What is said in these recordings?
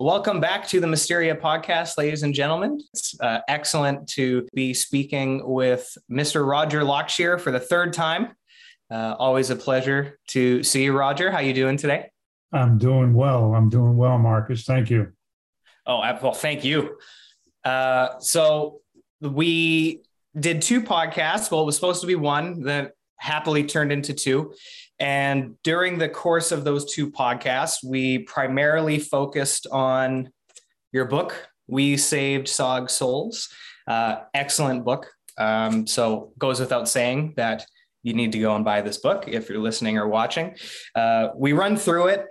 Welcome back to the Mysteria podcast, ladies and gentlemen. It's uh, excellent to be speaking with Mr. Roger Lockshier for the third time. Uh, always a pleasure to see you, Roger. How you doing today? I'm doing well. I'm doing well, Marcus. Thank you. Oh, well, thank you. Uh, so we did two podcasts. Well, it was supposed to be one that happily turned into two. And during the course of those two podcasts, we primarily focused on your book, We Saved SOG Souls. Uh, excellent book. Um, so goes without saying that you need to go and buy this book if you're listening or watching. Uh, we run through it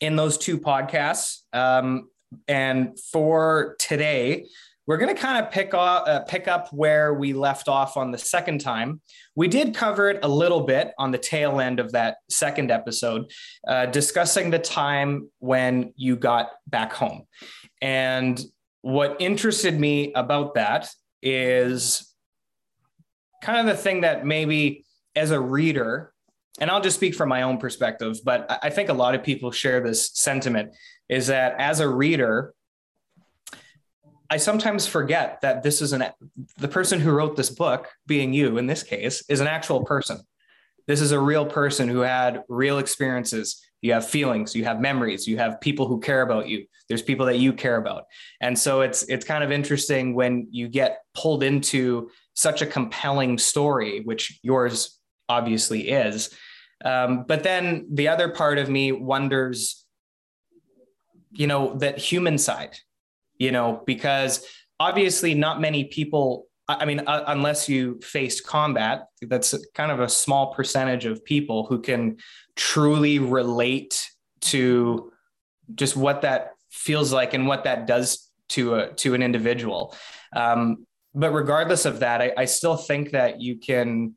in those two podcasts. Um, and for today, we're going to kind of pick up, uh, pick up where we left off on the second time. We did cover it a little bit on the tail end of that second episode, uh, discussing the time when you got back home. And what interested me about that is kind of the thing that maybe as a reader, and I'll just speak from my own perspective, but I think a lot of people share this sentiment is that as a reader, I sometimes forget that this is an the person who wrote this book, being you in this case, is an actual person. This is a real person who had real experiences. You have feelings, you have memories, you have people who care about you. There's people that you care about. And so it's it's kind of interesting when you get pulled into such a compelling story, which yours obviously is. Um, but then the other part of me wonders, you know, that human side, you know, because obviously not many people, I mean, uh, unless you faced combat, that's kind of a small percentage of people who can truly relate to just what that feels like and what that does to a to an individual. Um, but regardless of that, I, I still think that you can.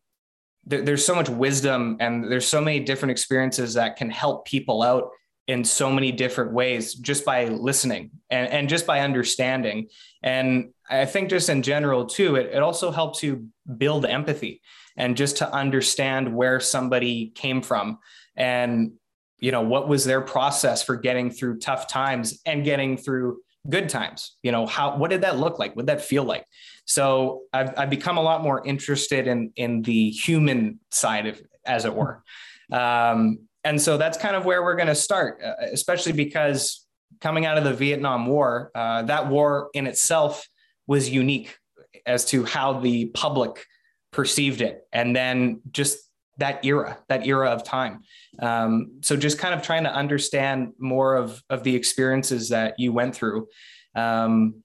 There, there's so much wisdom and there's so many different experiences that can help people out in so many different ways just by listening and, and just by understanding. And I think just in general too, it, it also helps you build empathy and just to understand where somebody came from and you know what was their process for getting through tough times and getting through good times you know how what did that look like? What did that feel like? So i've, I've become a lot more interested in in the human side of as it were. Um, and so that's kind of where we're going to start, uh, especially because coming out of the Vietnam War, uh, that war in itself was unique as to how the public perceived it. And then just that era, that era of time. Um, so just kind of trying to understand more of, of the experiences that you went through. Um,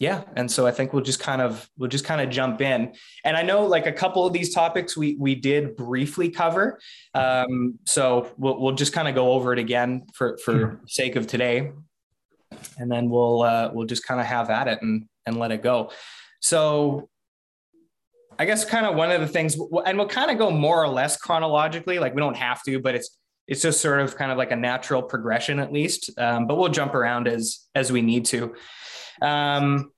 yeah and so i think we'll just kind of we'll just kind of jump in. And i know like a couple of these topics we we did briefly cover. Um, so we'll, we'll just kind of go over it again for for sure. sake of today. And then we'll uh, we'll just kind of have at it and and let it go. So i guess kind of one of the things and we'll kind of go more or less chronologically like we don't have to but it's it's just sort of kind of like a natural progression at least. Um, but we'll jump around as as we need to um,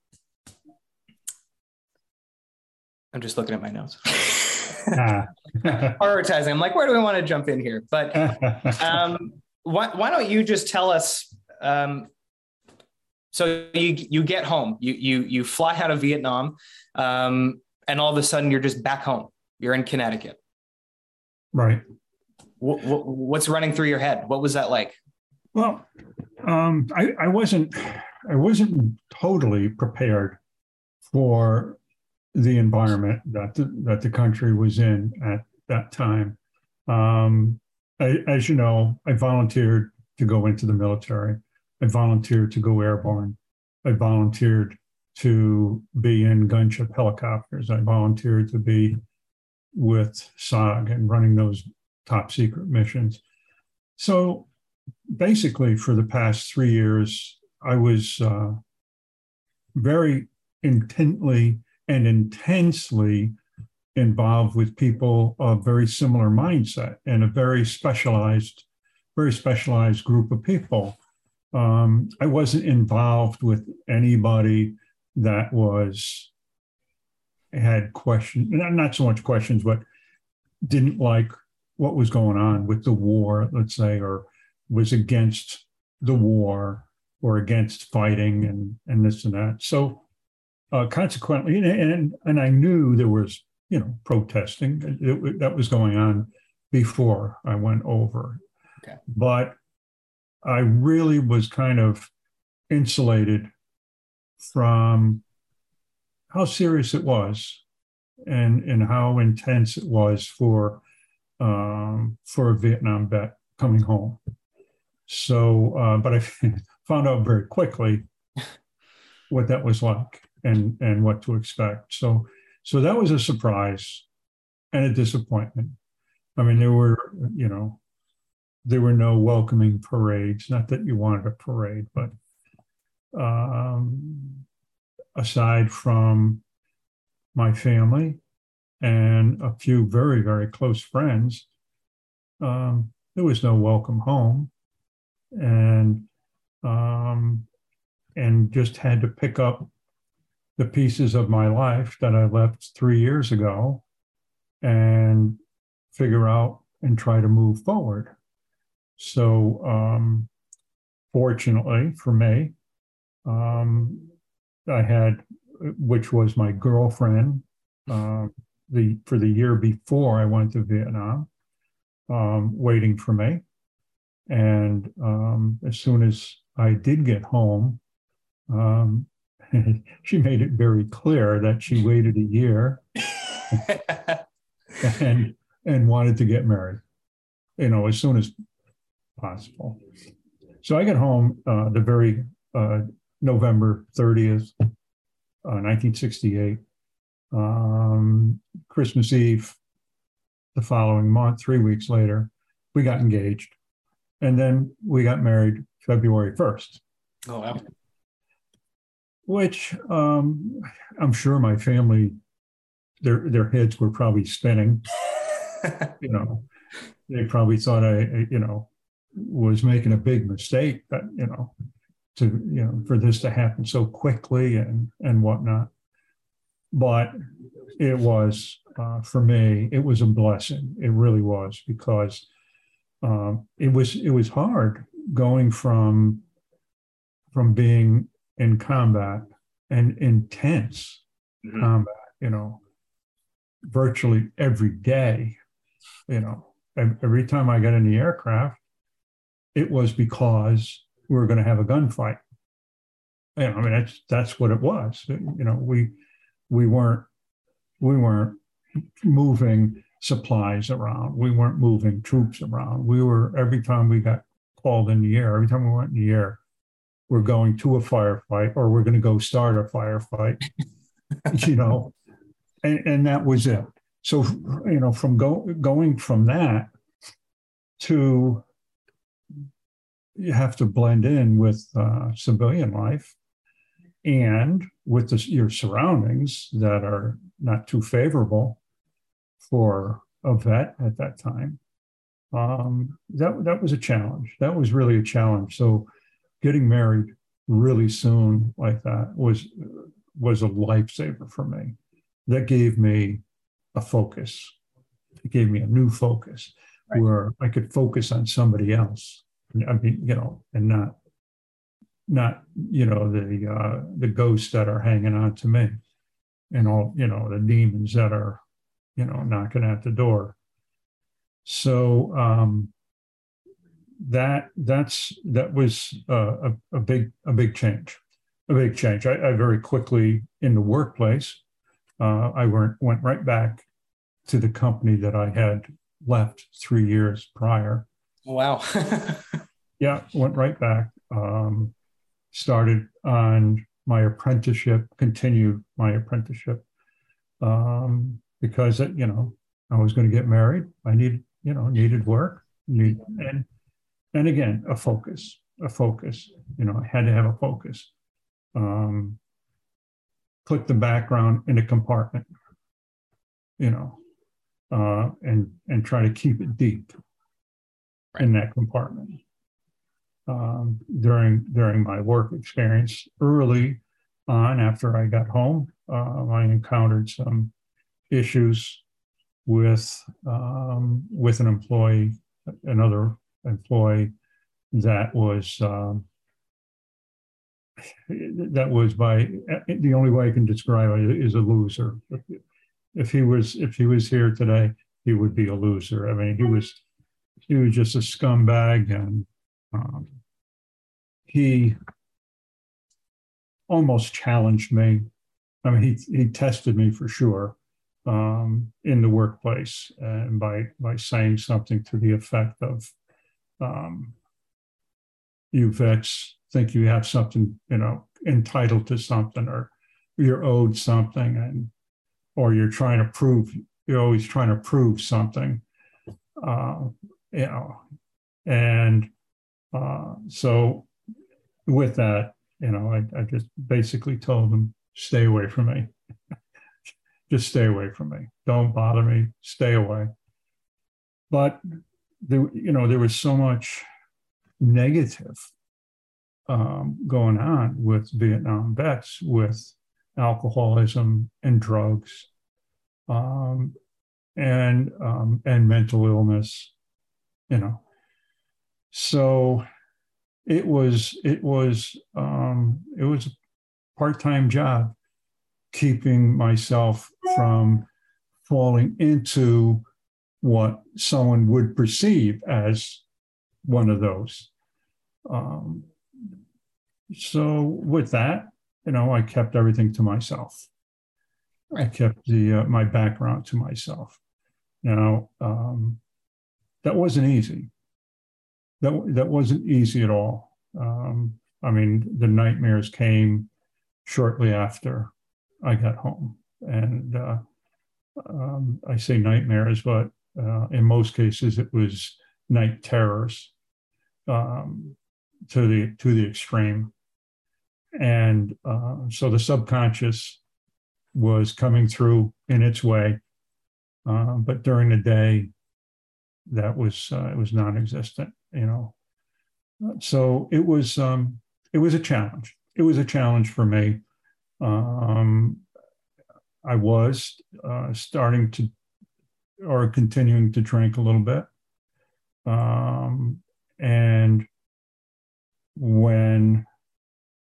I'm just looking at my notes. Ah. Prioritizing. I'm like, where do we want to jump in here? But um, why, why don't you just tell us? Um, so you you get home, you you you fly out of Vietnam, um, and all of a sudden you're just back home. You're in Connecticut. Right. What, what, what's running through your head? What was that like? Well, um, I, I wasn't I wasn't totally prepared for the environment that the, that the country was in at that time. Um, I, as you know, I volunteered to go into the military. I volunteered to go airborne. I volunteered to be in gunship helicopters. I volunteered to be with SOG and running those top secret missions. So basically, for the past three years, I was uh, very intently and intensely involved with people of very similar mindset and a very specialized, very specialized group of people. Um, I wasn't involved with anybody that was had questions, not so much questions, but didn't like what was going on with the war, let's say, or was against the war were against fighting and and this and that. So uh, consequently, and, and and I knew there was you know protesting it, it, that was going on before I went over, okay. but I really was kind of insulated from how serious it was and and how intense it was for um, for a Vietnam vet coming home. So, uh, but I found out very quickly what that was like and and what to expect. So, so that was a surprise and a disappointment. I mean, there were you know there were no welcoming parades. Not that you wanted a parade, but um, aside from my family and a few very, very close friends, um, there was no welcome home. And um, and just had to pick up the pieces of my life that I left three years ago and figure out and try to move forward. So, um, fortunately for me, um, I had, which was my girlfriend, uh, the for the year before I went to Vietnam, um, waiting for me. And um, as soon as I did get home, um, she made it very clear that she waited a year and and wanted to get married, you know, as soon as possible. So I got home uh, the very uh, November 30th, uh, 1968. Um, Christmas Eve, the following month, three weeks later, we got engaged. And then we got married February 1st. Oh, wow. Which um, I'm sure my family, their, their heads were probably spinning. you know, they probably thought I, you know, was making a big mistake that, you know, to, you know, for this to happen so quickly and, and whatnot. But it was, uh, for me, it was a blessing. It really was because um, it was, it was hard going from, from being in combat and intense mm-hmm. combat, you know, virtually every day, you know, every time I got in the aircraft, it was because we were going to have a gunfight. You know, I mean, that's that's what it was. You know, we we weren't we weren't moving supplies around. We weren't moving troops around. We were every time we got called in the air, every time we went in the air, we're going to a firefight or we're going to go start a firefight. you know, and and that was it. So you know, from go, going from that to you have to blend in with uh, civilian life and with the, your surroundings that are not too favorable for a vet at that time. Um, that that was a challenge. That was really a challenge. So, getting married really soon like that was was a lifesaver for me. That gave me a focus. It gave me a new focus right. where I could focus on somebody else I mean, you know, and not not you know the uh, the ghosts that are hanging on to me, and all you know the demons that are you know knocking at the door. So um, that that's that was uh, a, a big a big change, a big change. I, I very quickly in the workplace, uh, I went went right back to the company that I had left three years prior Wow. yeah, went right back. Um, started on my apprenticeship, continued my apprenticeship um, because it, you know I was going to get married. I needed you know needed work, need and and again a focus, a focus. You know I had to have a focus. Um, put the background in a compartment. You know, uh, and and try to keep it deep right. in that compartment. Um, during during my work experience, early on after I got home, uh, I encountered some issues with um, with an employee, another employee that was um, that was by the only way I can describe it is a loser. If he was if he was here today, he would be a loser. I mean, he was he was just a scumbag, and um, he almost challenged me. I mean, he he tested me for sure um, in the workplace, and by by saying something to the effect of, um, "You vets think you have something, you know, entitled to something, or you're owed something, and or you're trying to prove you're always trying to prove something, uh, you know, and uh, so with that, you know, I, I just basically told them, stay away from me. just stay away from me. Don't bother me. Stay away. But there, you know, there was so much negative um, going on with Vietnam vets, with alcoholism and drugs, um, and um, and mental illness, you know. So it was it was um, it was a part-time job keeping myself from falling into what someone would perceive as one of those. Um, so with that, you know, I kept everything to myself. I kept the uh, my background to myself. Now um, that wasn't easy. That that wasn't easy at all. Um, I mean, the nightmares came shortly after I got home, and uh, um, I say nightmares, but uh, in most cases it was night terrors um, to the to the extreme, and uh, so the subconscious was coming through in its way. Uh, but during the day, that was uh, it was non-existent. You know, so it was um, it was a challenge. It was a challenge for me. Um, I was uh, starting to or continuing to drink a little bit, um, and when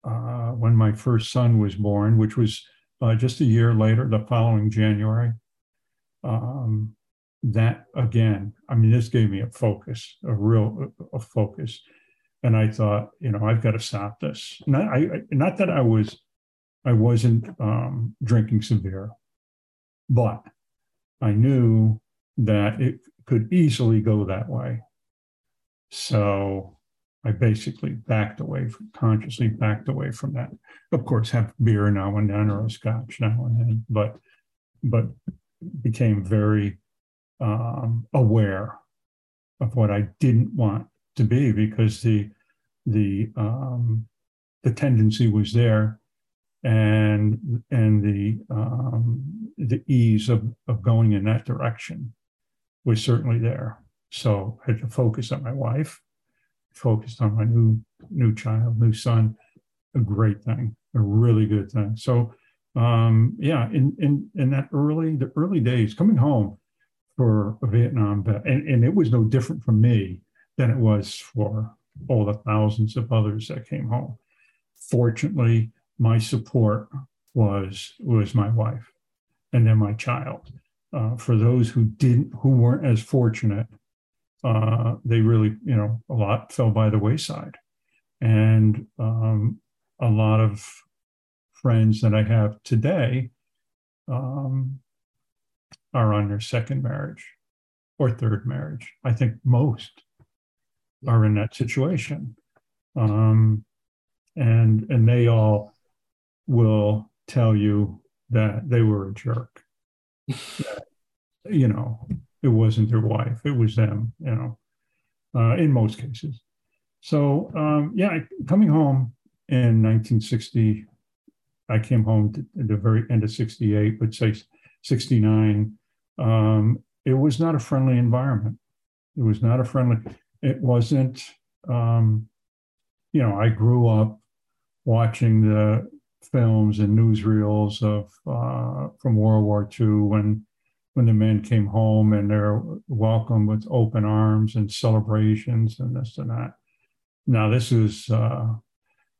uh, when my first son was born, which was uh, just a year later, the following January. Um, that again, I mean, this gave me a focus, a real a focus, and I thought, you know, I've got to stop this. Not, I, not that I was, I wasn't um, drinking severe, but I knew that it could easily go that way. So I basically backed away, from, consciously backed away from that. Of course, have beer now and then or a scotch now and then, but but became very um, aware of what I didn't want to be because the the um, the tendency was there, and and the um, the ease of of going in that direction was certainly there. So I had to focus on my wife focused on my new new child, new son. A great thing, a really good thing. So um, yeah, in in in that early the early days, coming home for a Vietnam vet, and, and it was no different for me than it was for all the thousands of others that came home. Fortunately, my support was was my wife, and then my child. Uh, for those who didn't, who weren't as fortunate, uh, they really, you know, a lot fell by the wayside. And um, a lot of friends that I have today um, are on their second marriage or third marriage. I think most are in that situation. Um, and and they all will tell you that they were a jerk. that, you know, it wasn't their wife, it was them, you know, uh, in most cases. So, um, yeah, coming home in 1960, I came home at the very end of 68, but say 69. Um, it was not a friendly environment. It was not a friendly, it wasn't, um, you know, I grew up watching the films and newsreels of uh, from World War II when when the men came home and they're welcomed with open arms and celebrations and this and that. Now this is uh,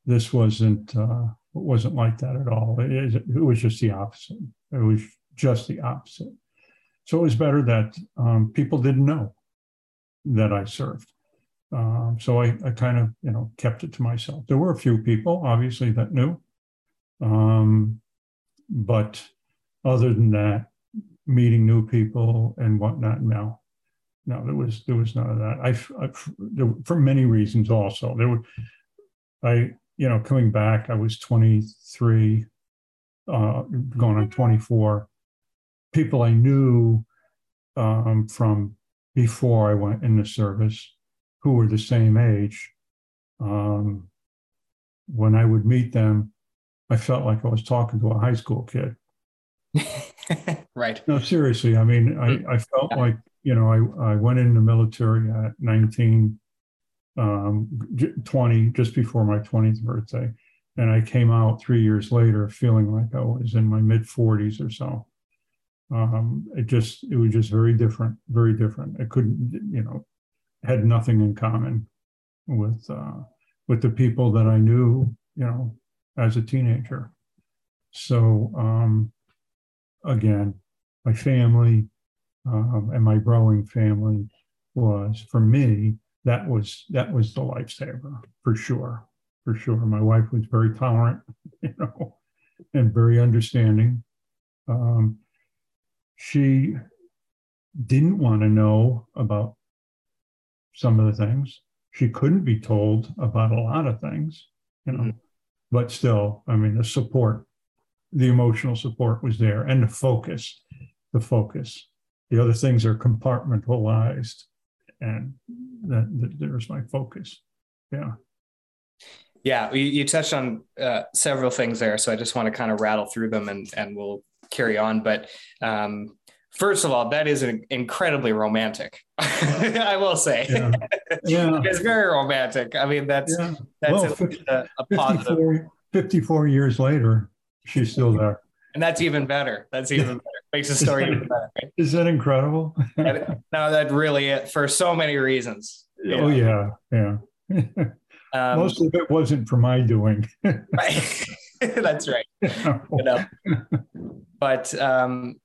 this wasn't uh, wasn't like that at all. It, it, was just the opposite. It was just the opposite. So it was better that um, people didn't know that I served. Um, so I, I kind of, you know, kept it to myself. There were a few people, obviously, that knew. Um, but other than that, meeting new people and whatnot, no, no, there was there was none of that. I, I there, for many reasons also there were, I you know coming back, I was 23, uh, going on 24. People I knew um, from before I went in the service who were the same age. Um, when I would meet them, I felt like I was talking to a high school kid. right. No, seriously. I mean, I, mm. I felt yeah. like, you know, I, I went in the military at 19, um, 20, just before my 20th birthday. And I came out three years later feeling like I was in my mid 40s or so. Um, it just, it was just very different, very different. It couldn't, you know, had nothing in common with, uh, with the people that I knew, you know, as a teenager. So, um, again, my family um, and my growing family was, for me, that was that was the lifesaver for sure, for sure. My wife was very tolerant, you know, and very understanding. Um, she didn't want to know about some of the things. She couldn't be told about a lot of things, you know. Mm-hmm but still, I mean, the support, the emotional support was there and the focus, the focus. The other things are compartmentalized, and that, that there's my focus. Yeah. Yeah, you, you touched on uh, several things there, so I just want to kind of rattle through them, and and we'll carry on. But um, first of all, that is incredibly romantic. I will say, yeah. yeah. it's very romantic. I mean, that's yeah. that's well, a, 50, a, a positive. 54, 54 years later, she's still there. And that's even better. That's even better. Makes the story even better. Right? Is that incredible? no, that really it for so many reasons. Oh yeah, yeah. Um, Most of it wasn't for my doing. right. that's right. You know. But um,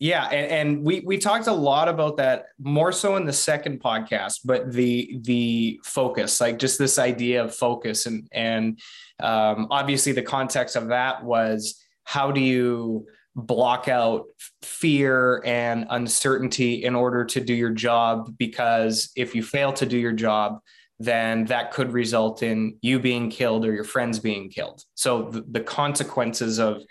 yeah, and, and, we we talked a lot about that more so in the second podcast, but the the focus, like just this idea of focus, and and um, obviously the context of that was how do you block out fear and uncertainty in order to do your job? Because if you fail to do your job, then that could result in you being killed or your friends being killed. So the, the consequences of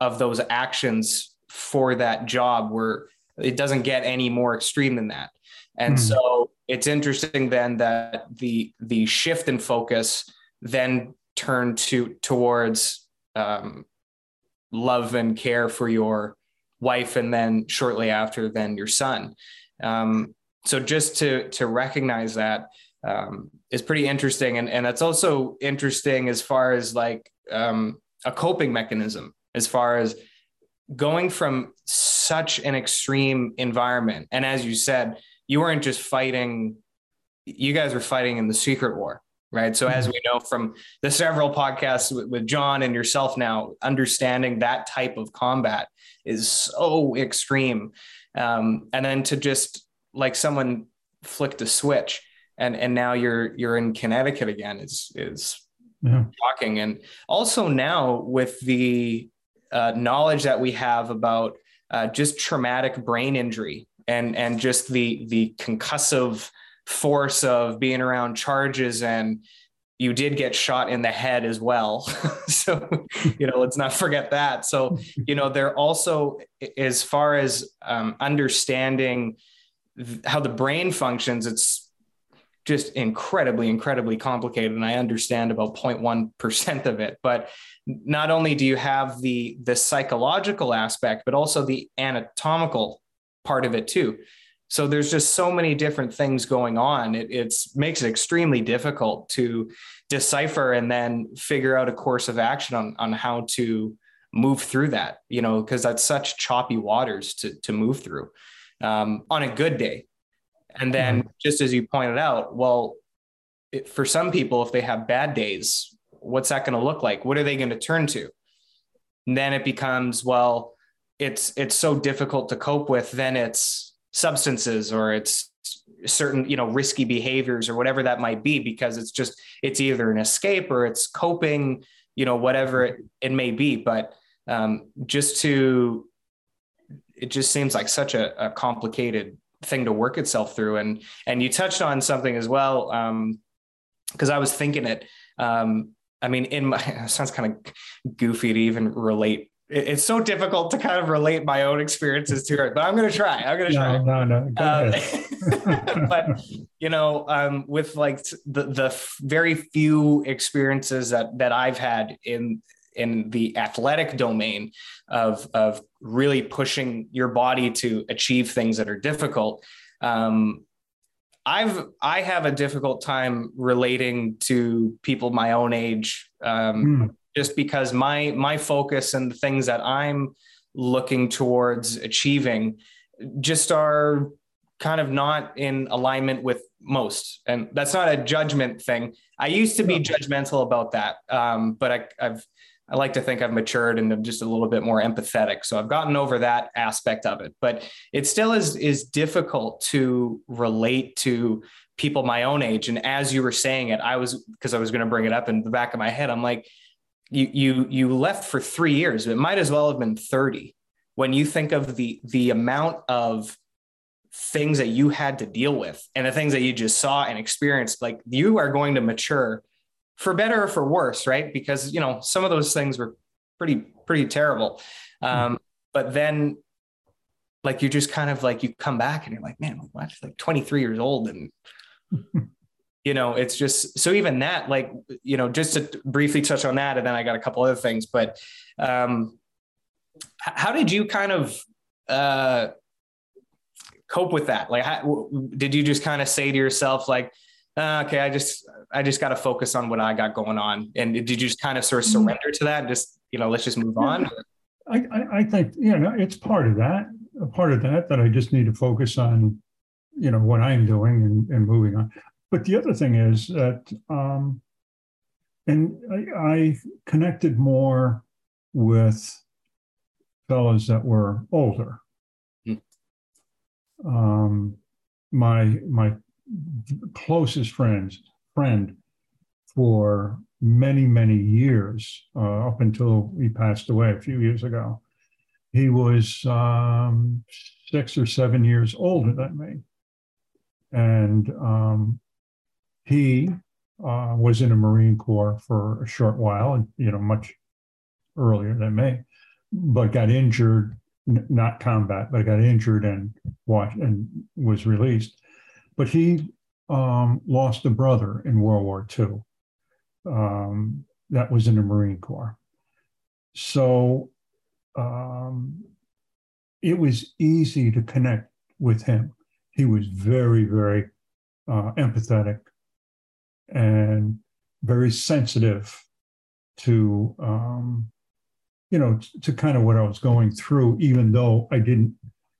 of those actions for that job where it doesn't get any more extreme than that. And mm. so it's interesting then that the the shift in focus then turned to towards um, love and care for your wife, and then shortly after, then your son. Um, so just to to recognize that um, is pretty interesting, and and that's also interesting as far as like um, a coping mechanism, as far as going from such an extreme environment and as you said you weren't just fighting you guys were fighting in the secret war right so as mm-hmm. we know from the several podcasts with, with john and yourself now understanding that type of combat is so extreme um, and then to just like someone flicked a switch and and now you're you're in connecticut again is is yeah. shocking and also now with the uh, knowledge that we have about uh, just traumatic brain injury and and just the the concussive force of being around charges and you did get shot in the head as well. So you know let's not forget that. So you know they're also as far as um, understanding how the brain functions it's just incredibly incredibly complicated and i understand about 0.1% of it. But not only do you have the the psychological aspect but also the anatomical part of it too. So there's just so many different things going on. It it's makes it extremely difficult to decipher and then figure out a course of action on on how to move through that you know because that's such choppy waters to to move through um, on a good day. And then mm-hmm. just as you pointed out well it, for some people if they have bad days what's that going to look like? What are they going to turn to? And then it becomes, well, it's it's so difficult to cope with, then it's substances or it's certain you know risky behaviors or whatever that might be because it's just it's either an escape or it's coping you know whatever it, it may be but um, just to it just seems like such a, a, complicated thing to work itself through and and you touched on something as well because um, i was thinking it um, i mean in my it sounds kind of goofy to even relate it's so difficult to kind of relate my own experiences to it, but I'm going to try. I'm going to try. No, no, no. Uh, but you know, um, with like the the very few experiences that that I've had in in the athletic domain of of really pushing your body to achieve things that are difficult. Um, I've I have a difficult time relating to people my own age. Um, mm just because my my focus and the things that I'm looking towards achieving just are kind of not in alignment with most. And that's not a judgment thing. I used to be judgmental about that um, but I, i've i like to think i've matured and i'm just a little bit more empathetic so i've gotten over that aspect of it but it still is is difficult to relate to people my own age and as you were saying it i was because i was going to bring it up in the back of my head i'm like you you you left for three years. It might as well have been 30 when you think of the the amount of things that you had to deal with and the things that you just saw and experienced like you are going to mature for better or for worse right? Because you know some of those things were pretty pretty terrible. Um, but then like you just kind of like you come back and you're like man what? Like 23 years old and you know it's just so even that like you know just to briefly touch on that and then i got a couple other things but um how did you kind of uh cope with that? Like how, did you just kind of say to yourself like uh, okay i just i just got to focus on what i got going on and did you just kind of sort of mm-hmm. surrender to that and just you know let's just move on I, I, I think you know it's part of that a part of that that i just need to focus on you know what i'm doing and, and moving on but the other thing is that, um, and I, I connected more with fellows that were older. Mm. Um, my my closest friends friend for many many years uh, up until he passed away a few years ago. He was um, six or seven years older than me, and um, he uh, was in the Marine Corps for a short while, and you know, much earlier than me, but got injured, n- not combat, but got injured and watched and was released. But he um, lost a brother in World War II um, that was in the Marine Corps. So um, it was easy to connect with him. He was very, very uh, empathetic and very sensitive to um, you know to kind of what I was going through, even though I didn't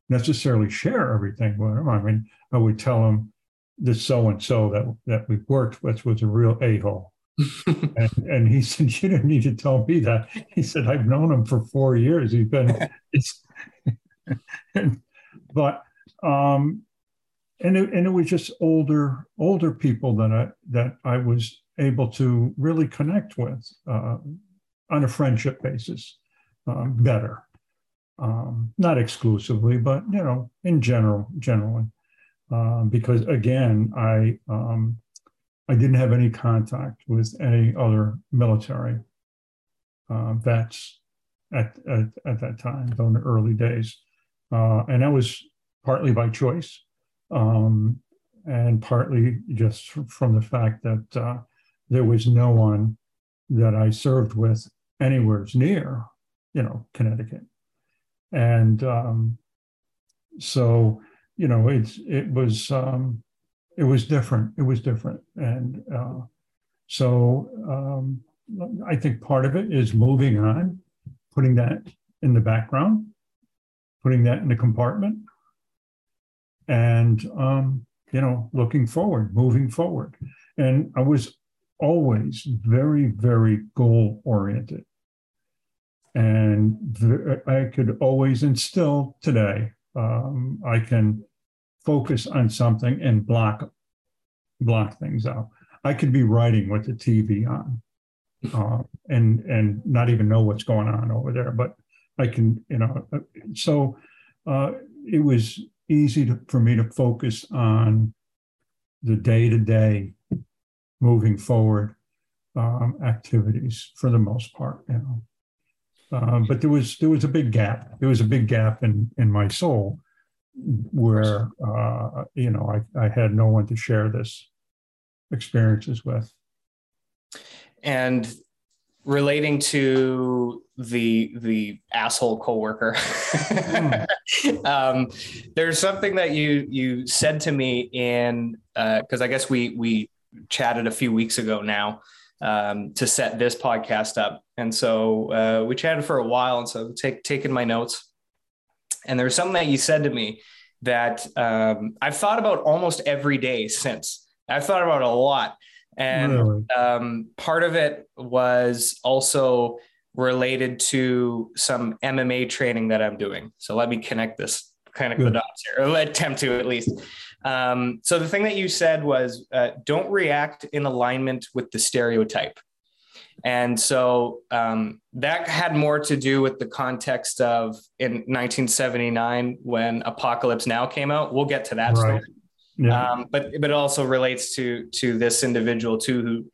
necessarily share everything with him. I mean, I would tell him this so and so that that we worked with was a real a hole. and, and, he said, "You didn't need to tell me that." He said, "I've known him for four years. He's been, it's, but um, and it, and it was just older older people that I that I was able to really connect with uh, on a friendship basis um, better. Um, not exclusively, but you know, in general, generally, uh, because again, I um, I didn't have any contact with any other military uh, vets at, at at that time, though in the early days, uh, and that was partly by choice um, and partly just from the fact that uh, there was no one that I served with anywhere near, you know, Connecticut, and um, so you know it's it was um, it was different. It was different, and uh, so um, I think part of it is moving on, putting that in the background, putting that in the compartment, and um, you know looking forward moving forward and i was always very, very goal oriented. And I could always instill today, um, I can focus on something and block block things out. I could be writing with the TV on, uh, and and not even know what's going on over there, but I can, you know. Uh, so uh, it was easy to, for me to focus on the day to day moving forward um, activities for the most part, you know. Um, but there was there was a big gap. There was a big gap in in my soul where uh, you know I, I had no one to share this experiences with. And relating to the the asshole coworker, um, there's something that you you said to me in because uh, I guess we we chatted a few weeks ago now um, to set this podcast up. And so uh, we chatted for a while. And so take, taking my notes. And there was something that you said to me that um, I've thought about almost every day since. I've thought about a lot. And really? um, part of it was also related to some MMA training that I'm doing. So let me connect this kind of the dots here, or attempt to at least. Um, so the thing that you said was uh, don't react in alignment with the stereotype. And so um, that had more to do with the context of in 1979 when Apocalypse Now came out. We'll get to that right. story. Yeah. Um, but but it also relates to to this individual too, who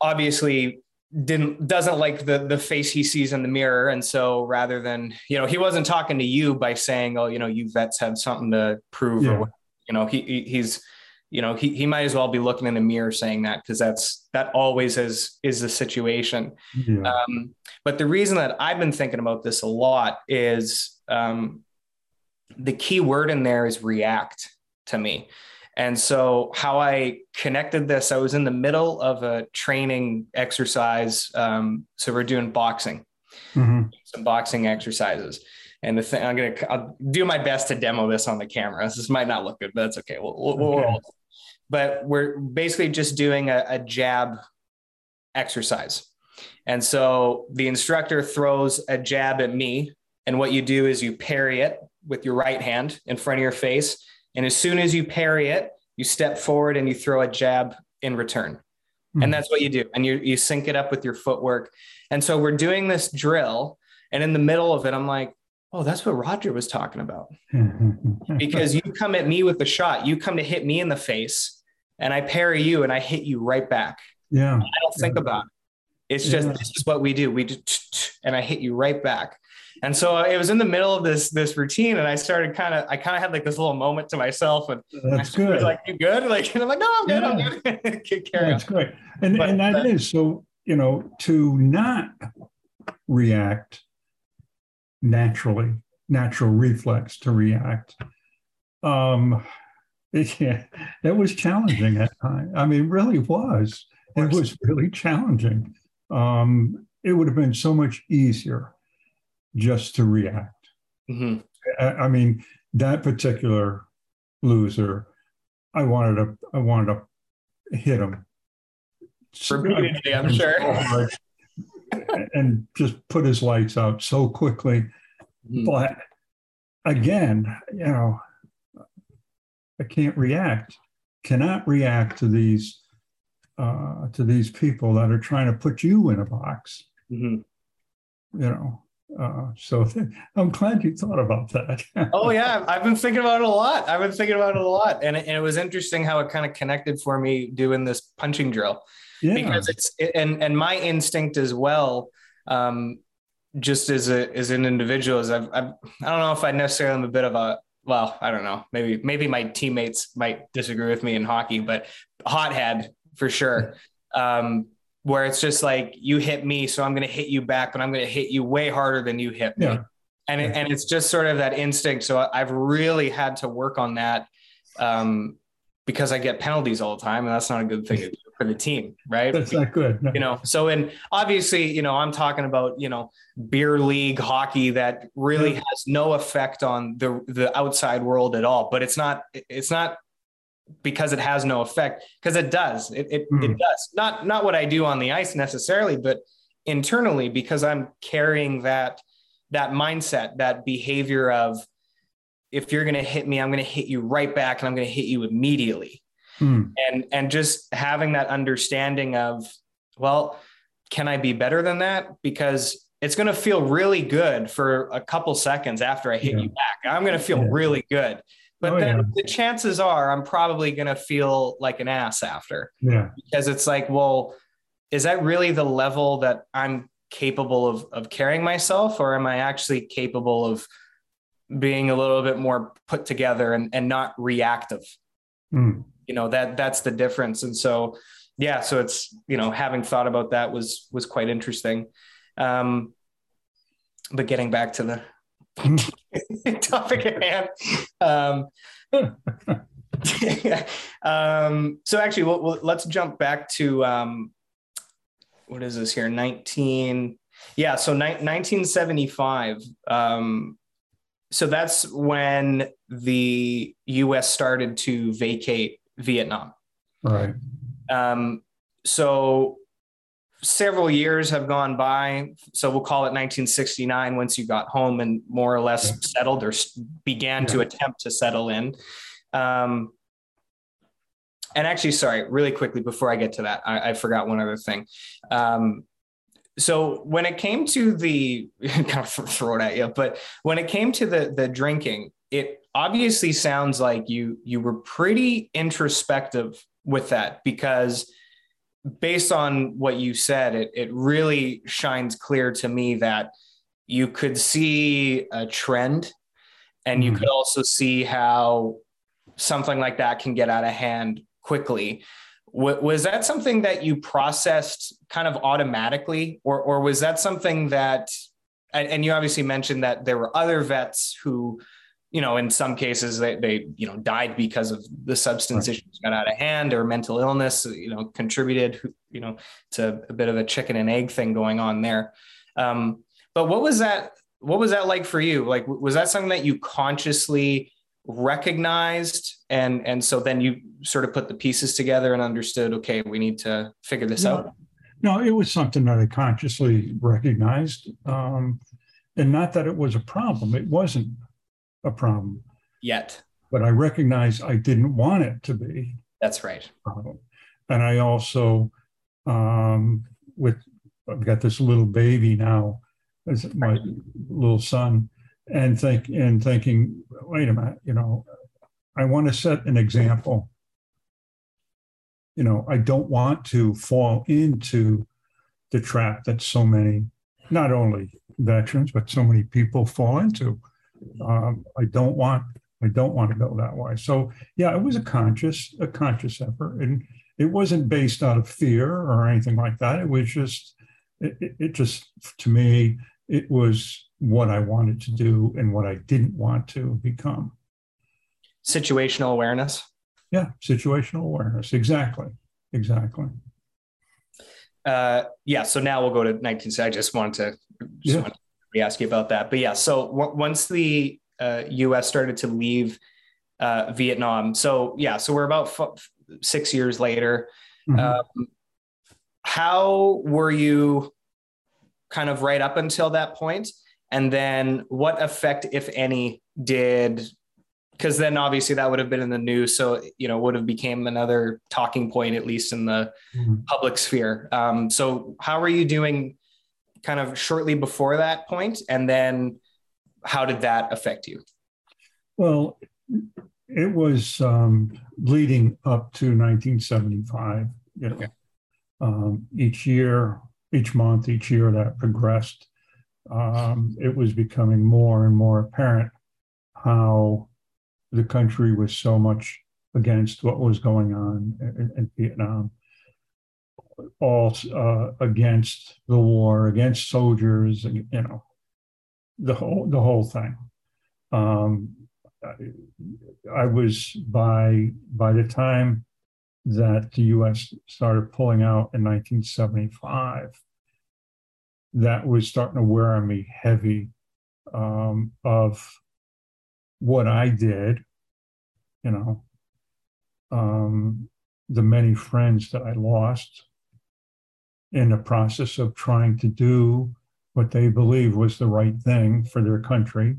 obviously didn't doesn't like the the face he sees in the mirror and so rather than you know he wasn't talking to you by saying oh you know you vets have something to prove yeah. or you know he he's you know he, he might as well be looking in the mirror saying that because that's that always is is the situation yeah. um, but the reason that i've been thinking about this a lot is um, the key word in there is react to me and so how i connected this i was in the middle of a training exercise um, so we're doing boxing mm-hmm. some boxing exercises and the thing I'm gonna I'll do my best to demo this on the camera. This might not look good, but that's okay. We'll, we'll, okay. We'll, but we're basically just doing a, a jab exercise. And so the instructor throws a jab at me. And what you do is you parry it with your right hand in front of your face. And as soon as you parry it, you step forward and you throw a jab in return. Mm-hmm. And that's what you do. And you, you sync it up with your footwork. And so we're doing this drill. And in the middle of it, I'm like, oh, that's what Roger was talking about. because you come at me with a shot, you come to hit me in the face, and I parry you and I hit you right back. Yeah. I don't think yeah. about it. It's just yeah. this is what we do. We just and I hit you right back. And so it was in the middle of this this routine, and I started kind of I kind of had like this little moment to myself, and that's good. like, "You good?" Like, and I'm like, "No, I'm good. Yeah. I'm good." Carry that's on. great, and but, and that uh, is so. You know, to not react naturally, natural reflex to react. Um, it, yeah, it was challenging at times. I mean, really was. It was really challenging. Um, it would have been so much easier just to react. Mm-hmm. I, I, mean, that particular loser, I wanted to, I wanted to hit him. Repeatedly, I'm sure and just put his lights out so quickly. Mm-hmm. But again, you know, I can't react, cannot react to these uh, to these people that are trying to put you in a box. Mm-hmm. You know, uh, so I'm glad you thought about that. oh yeah, I've been thinking about it a lot. I've been thinking about it a lot, and it, and it was interesting how it kind of connected for me doing this punching drill yeah. because it's and and my instinct as well um, just as a as an individual as I've, I've I don't know if I necessarily am a bit of a well I don't know. Maybe maybe my teammates might disagree with me in hockey but hothead for sure. Um, where it's just like you hit me so I'm going to hit you back but I'm going to hit you way harder than you hit me. Yeah. and it, and it's just sort of that instinct. So I've really had to work on that um, because I get penalties all the time and that's not a good thing to do for the team, right? That's not good. No. You know, so and obviously, you know, I'm talking about, you know, beer league hockey that really yeah. has no effect on the the outside world at all. But it's not it's not because it has no effect because it does it, it, Mm. it does not not what i do on the ice necessarily but internally because i'm carrying that that mindset that behavior of if you're going to hit me i'm going to hit you right back and i'm going to hit you immediately Mm. and and just having that understanding of well can i be better than that because it's going to feel really good for a couple seconds after i hit Yeah. you back i'm going to feel Yeah. really good but Oh, then yeah. the chances are i'm probably going to feel like an ass after Yeah. because it's like well is that really the level that i'm capable of of carrying myself or am i actually capable of being a little bit more put together and, and not reactive Mm. You know that that's the difference. And so yeah so it's you know having thought about that was was quite interesting. Um but getting back to the topic at hand um um so actually we'll, we'll, let's jump back to um what is this here? 19 yeah so ni- 1975 um so that's when the us started to vacate vietnam Right. um, so several years have gone by. So we'll call it 1969 once you got home and more or less Yeah. settled or began to attempt to settle in. Um, and actually, sorry, really quickly before I get to that, I, I forgot one other thing. Um, so when it came to the kind of throw it at you, but when it came to the the drinking, it obviously sounds like you you were pretty introspective with that because based on what you said, it it really shines clear to me that you could see a trend and you Mhm. could also see how something like that can get out of hand quickly. W- was that something that you processed kind of automatically, or or was that something that? And, and you obviously mentioned that there were other vets who, you know, in some cases they they you know died because of the substance Right. issues got out of hand or mental illness, you know, contributed, you know, to a bit of a chicken and egg thing going on there. Um, but what was that? What was that like for you? Like, was that something that you consciously recognized and and so then you sort of put the pieces together and understood okay we need to figure this out No, it was something that I consciously recognized. Um, and not that it was a problem, it wasn't a problem, yet but I recognized I didn't want it to be that's right problem. And I also, um, with, I've got this little baby now, as my little son, and think, and thinking, wait a minute, you know, I want to set an example. You know, I don't want to fall into the trap that so many, not only veterans, but so many people fall into. Um, I don't want, I don't want to go that way. So yeah, it was a conscious, a conscious effort, and it wasn't based out of fear or anything like that. It was just, it, it, just to me, it was what I wanted to do and what I didn't want to become. situational awareness Yeah, situational awareness. Exactly. Exactly. uh yeah so now we'll go to 19 i just wanted to just Yeah. wanted to ask you about that but yeah so w- once the uh, us started to leave uh vietnam so yeah so we're about f- six years later Mhm. um, how were you kind of right up until that point and then what effect if any did because then obviously that would have been in the news so you know would have became another talking point at least in the Mhm. public sphere um, so how were you doing kind of shortly before that point and then how did that affect you Well, it was um, leading up to 1975. You know, Okay. um, each year, each month, each year that progressed, um, it was becoming more and more apparent how the country was so much against what was going on in, in Vietnam, all uh, against the war, against soldiers, and you know, the whole the whole thing. Um, I, I was by by the time that the U.S. started pulling out in 1975, that was starting to wear on me heavy um, of what I did, you know, um, the many friends that I lost in the process of trying to do what they believe was the right thing for their country.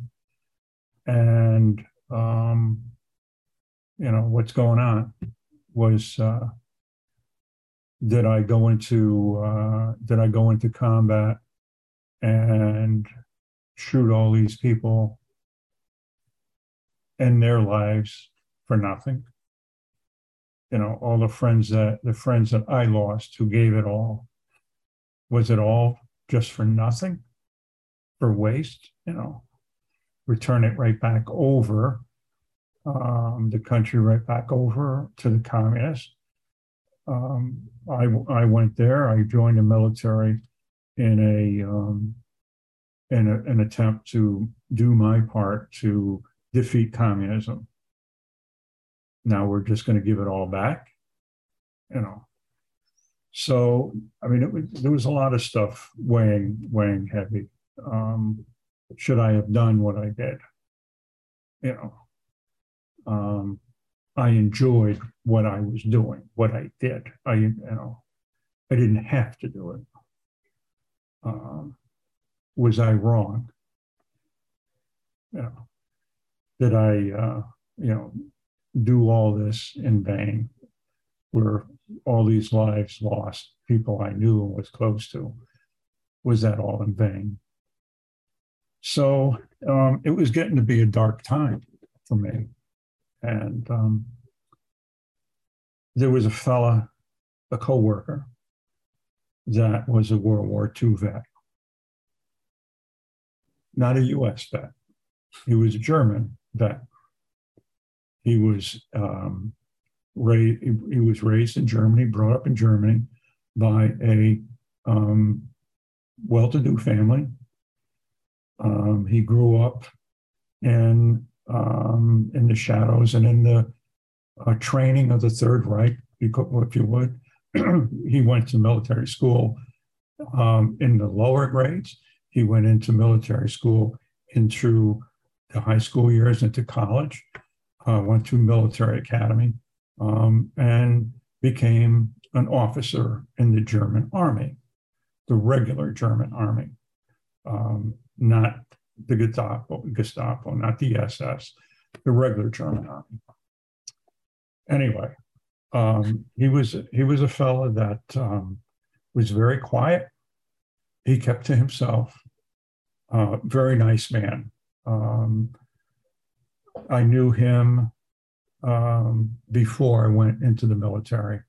And, um, you know, what's going on was uh, did I go into uh, did I go into combat and shoot all these people and their lives for nothing? You know, all the friends that the friends that I lost who gave it all. Was it all just for nothing? For waste? You know, return it right back over um, the country right back over to the communists um, I, I went there. I joined the military in a um, in a, an attempt to do my part to defeat communism. Now we're just going to give it all back, you know. So I mean, it, there was a lot of stuff weighing weighing heavy. Um, should I have done what I did? You know. Um, I enjoyed what I was doing, what I did. I, you know, I didn't have to do it. Um, was I wrong? You know, did I, uh, you know, do all this in vain? Were all these lives lost, people I knew and was close to, was that all in vain? So um, it was getting to be a dark time for me. And um, there was a fella, a co-worker, that was a World War II vet. Not a US vet. He was a German vet. He was um, raised, he was raised in Germany, brought up in Germany by a um, well-to-do family. Um, he grew up in um, in the shadows and in the uh, training of the Third Reich, if you would. he went to military school um, in the lower grades. He went into military school into the high school years, into college, uh, went to military academy, um, and became an officer in the German army, the regular German army, um, not the Gestapo, Gestapo, not the SS, the regular German army. Anyway, um, he was he was a fellow that um, was very quiet. He kept to himself. Uh, very nice man. Um, I knew him um, before I went into the military.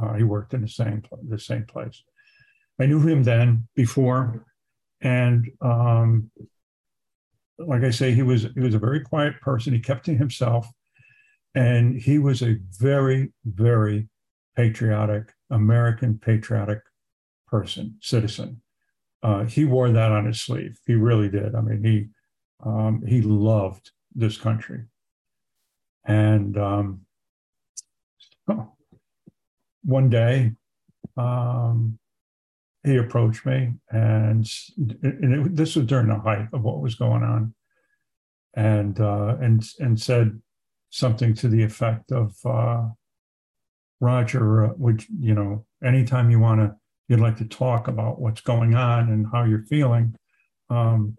Uh, he worked in the same the same place. I knew him then before and um, like I say, he was he was a very quiet person. He kept to himself, and he was a very very patriotic American patriotic person, citizen. Uh, he wore that on his sleeve. He really did. I mean, he um, he loved this country, and um, oh, one day um, he approached me, and, and it, this was during the height of what was going on, and uh, and and said something to the effect of, uh, "Roger, uh, would you know anytime you want to, you'd like to talk about what's going on and how you're feeling, um,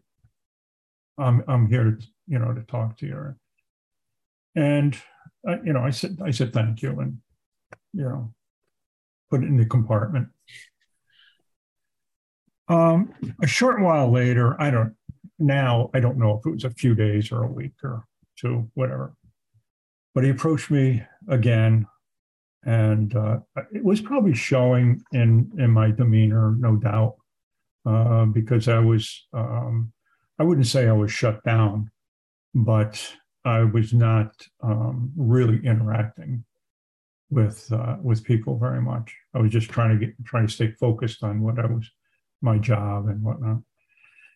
I'm I'm here to you know to talk to you." And uh, you know, I said I said thank you, and you know, put it in the compartment um, a short while later, I don't now, I don't know if it was a few days or a week or two, whatever. But he approached me again, and uh, it was probably showing in in my demeanor, no doubt, uh, because I was um, I wouldn't say I was shut down, but I was not um, really interacting with uh, with people very much. I was just trying to get trying to stay focused on what I was my job and whatnot.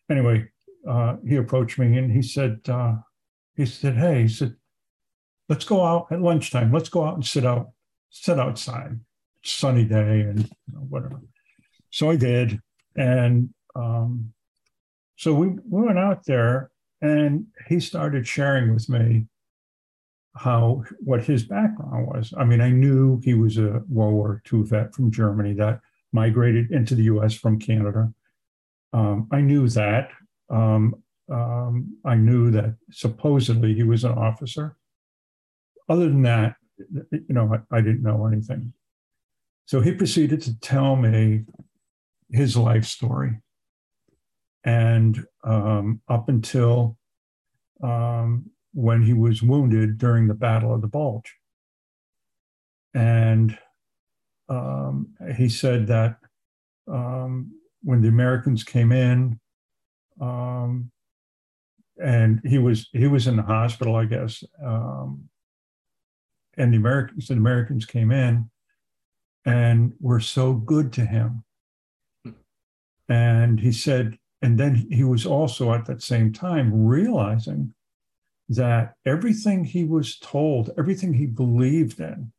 Anyway, uh, he approached me and he said, uh, he said, hey, he said, let's go out at lunchtime. Let's go out and sit out, sit outside. Sunny day and you know, whatever. So I did, and um, so we, we went out there, and he started sharing with me how what his background was. I mean, I knew he was a World War II vet from Germany that migrated into the U.S. from Canada. Um, I knew that. Um, um, I knew that supposedly he was an officer. Other than that, you know, I, I didn't know anything. So he proceeded to tell me his life story. And um, up until um, when he was wounded during the Battle of the Bulge. And um, he said that um, when the Americans came in, um, and he was he was in the hospital, I guess, um, and the Americans the Americans came in and were so good to him. And he said, and then he was also at that same time realizing that everything he was told, everything he believed in,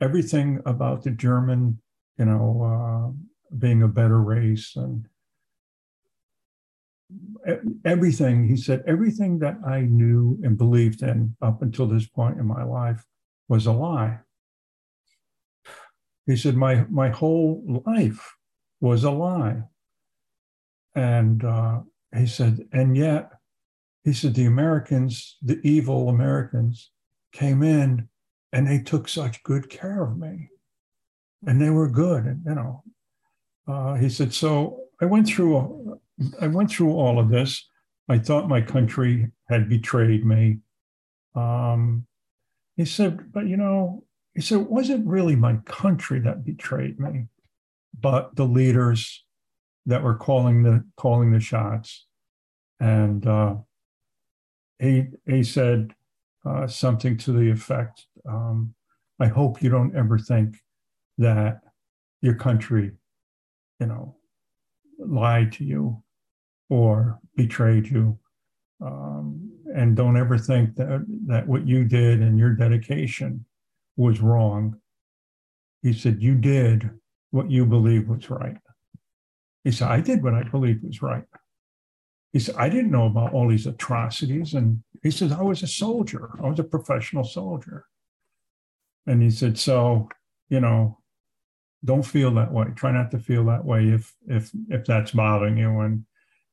everything about the German, you know, uh, being a better race and everything, he said, everything that I knew and believed in up until this point in my life was a lie. He said, my, my whole life was a lie. And uh, he said, and yet he said the Americans, the evil Americans, came in and they took such good care of me, and they were good. And you know, uh, he said so. I went through. I went through all of this. I thought my country had betrayed me. Um, he said, but you know, he said it wasn't really my country that betrayed me, but the leaders that were calling the calling the shots, and uh, he, he said uh, something to the effect um, I hope you don't ever think that your country, you know, lied to you or betrayed you. Um, and don't ever think that, that what you did and your dedication was wrong. He said, You did what you believe was right. He said, I did what I believed was right. He said, I didn't know about all these atrocities. And he says, I was a soldier. I was a professional soldier. And he said, so, you know, don't feel that way. Try not to feel that way if if if that's bothering you. And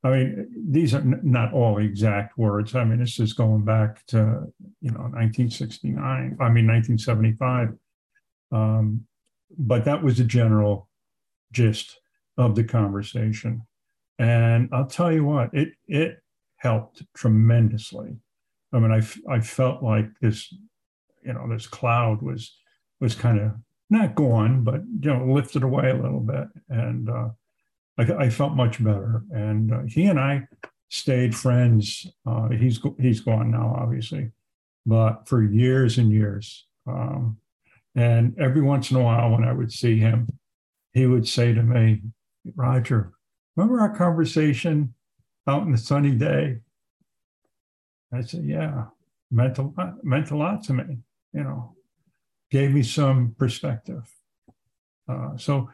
I mean, these are n- not all exact words. I mean, this is going back to you know 1969. I mean 1975. Um, but that was the general gist of the conversation. And I'll tell you what, it it helped tremendously. I mean, I, I felt like this, you know, this cloud was was kind of not gone, but you know, lifted away a little bit, and uh, I, I, felt much better. And uh, he and I stayed friends. Uh, he's he's gone now, obviously, but for years and years. Um, and every once in a while, when I would see him, he would say to me, "Roger, remember our conversation out in the sunny day? I said, yeah, meant a lot, meant a lot to me, you know, gave me some perspective. Uh, so,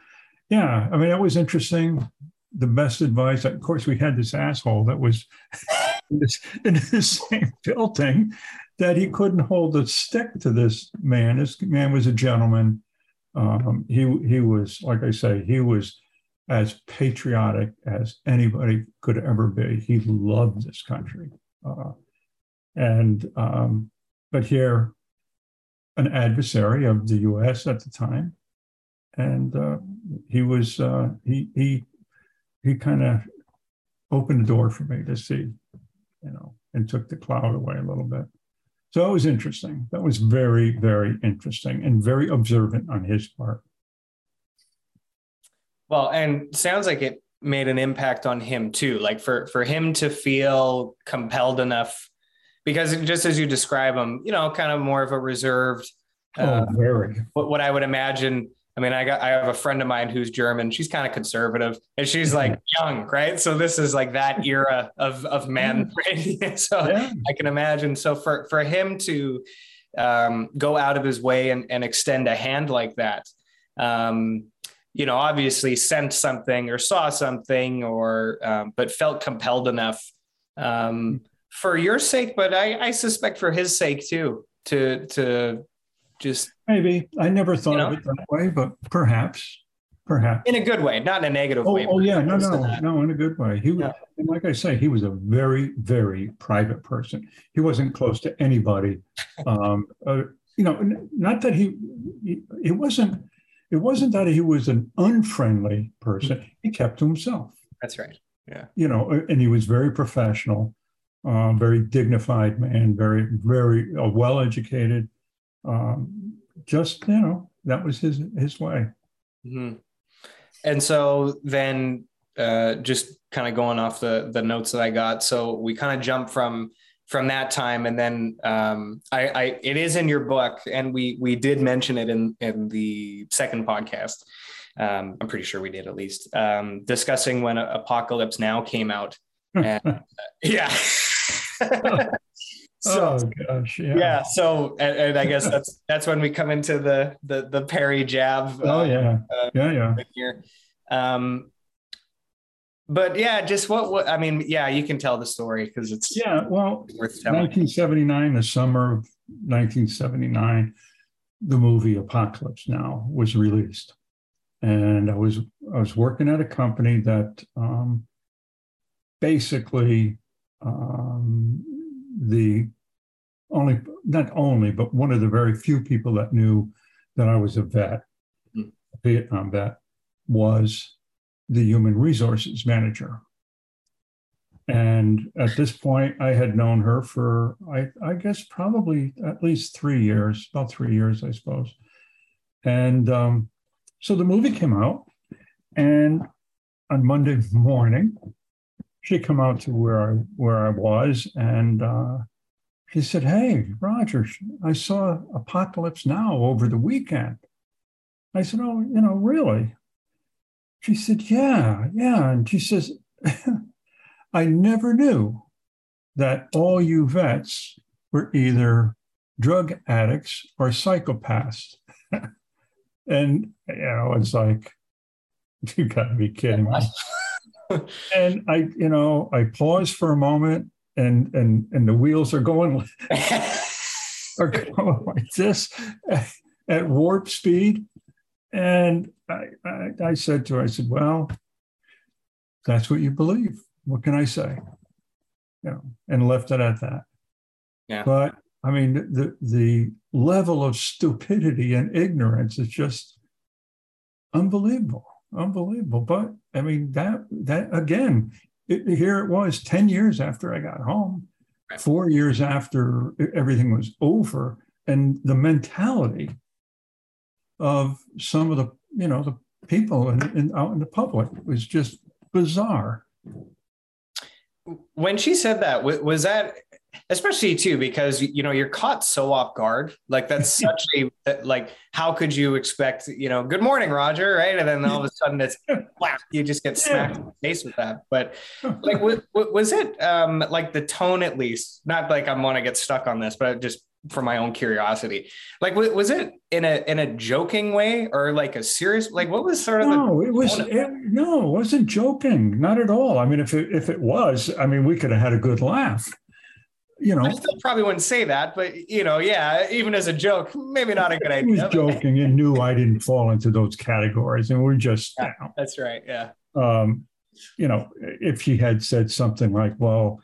yeah, I mean, that was interesting. The best advice, of course, we had this asshole that was in, this same building that he couldn't hold a stick to this man. This man was a gentleman. Um, he he was, like I say, he was as patriotic as anybody could ever be. He loved this country. Uh, and, um, but here, an adversary of the US at the time. And uh, he was, uh, he, he, he kind of opened the door for me to see, you know, and took the cloud away a little bit. So it was interesting. That was very, very interesting and very observant on his part. Well, and sounds like it made an impact on him too. Like for for him to feel compelled enough, because just as you describe him, you know, kind of more of a reserved. Oh, uh, very. What, what I would imagine. I mean, I got I have a friend of mine who's German. She's kind of conservative, and she's like young, right? So this is like that era of of men, right? so yeah. I can imagine. So for for him to um, go out of his way and, and extend a hand like that, um, you know, obviously sent something or saw something or, um, but felt compelled enough um, for your sake, but I, I suspect for his sake too, to to just maybe I never thought You know? of it that way, but perhaps, perhaps. in a good way, not in a negative Oh, way. oh yeah, no, no, no, in a good way. He, was Yeah. like I say, he was a very, very private person. He wasn't close to anybody. Um, uh, you know, not that he, he- it wasn't, it wasn't that he was an unfriendly person. He kept to himself. That's right. Yeah. You know, and he was very professional, um, very dignified man, very, very uh, well educated. Um, just you know, that was his his way. Mhm. And so then, uh, just kind of going off the the notes that I got, so we kind of jump from from that time, and then um, I, I it is in your book, and we we did mention it in in the second podcast. Um, I'm pretty sure we did at least um, discussing when Apocalypse Now came out. And, yeah. so oh gosh, yeah. yeah so and, and i guess that's that's when we come into the the the perry jab Oh uh, yeah, uh, yeah, yeah. here um but yeah just what what i mean yeah you can tell the story because it's Yeah, well, worth telling 1979, the summer of 1979, the movie Apocalypse Now was released, and I was I was working at a company that um, basically um, the only not only but one of the very few people that knew that I was a vet, Hmm. a Vietnam vet, was the human resources manager. And at this point, I had known her for, I, I guess, probably at least three years, about three years, I suppose. And um, so the movie came out, and on Monday morning, she come out to where I where I was, and uh, she said, "Hey, Roger, I saw Apocalypse Now over the weekend." I said, "Oh, you know, really?" She said, "Yeah, yeah," and she says. I never knew that all you vets were either drug addicts or psychopaths. and, you know, it's like, you got to be kidding me. and I, you know, I pause for a moment and, and, and the wheels are going, are going like this at warp speed. And I, I, I said to her, I said, well, that's what you believe what can I say? You know, and left it at that. Yeah. But I mean, the the level of stupidity and ignorance is just unbelievable, unbelievable. But I mean, that that again, it, here it was, ten years after I got home, Right. four years after everything was over, and the mentality of some of the you know the people in, in out in the public was just bizarre. when she said that wa- was that especially too because you know you're caught so off guard like that's such a like how could you expect you know good morning roger right? And then all of a sudden it's you just get smacked in the face with that. But like wa- wa- was it um like the tone at least not like i'm want to get stuck on this but just for my own curiosity like wa- was it in a in a joking way or like a serious like what was sort of the No, it was it, no, it wasn't joking, not at all. I mean, if it, if it was, I mean, we could have had a good laugh. You know, I still probably wouldn't say that, but you know, yeah, even as a joke, maybe not a good idea. he was joking and knew I didn't fall into those categories, and we're just, you know, That's right. Yeah. um, you know, if she had said something like, "Well,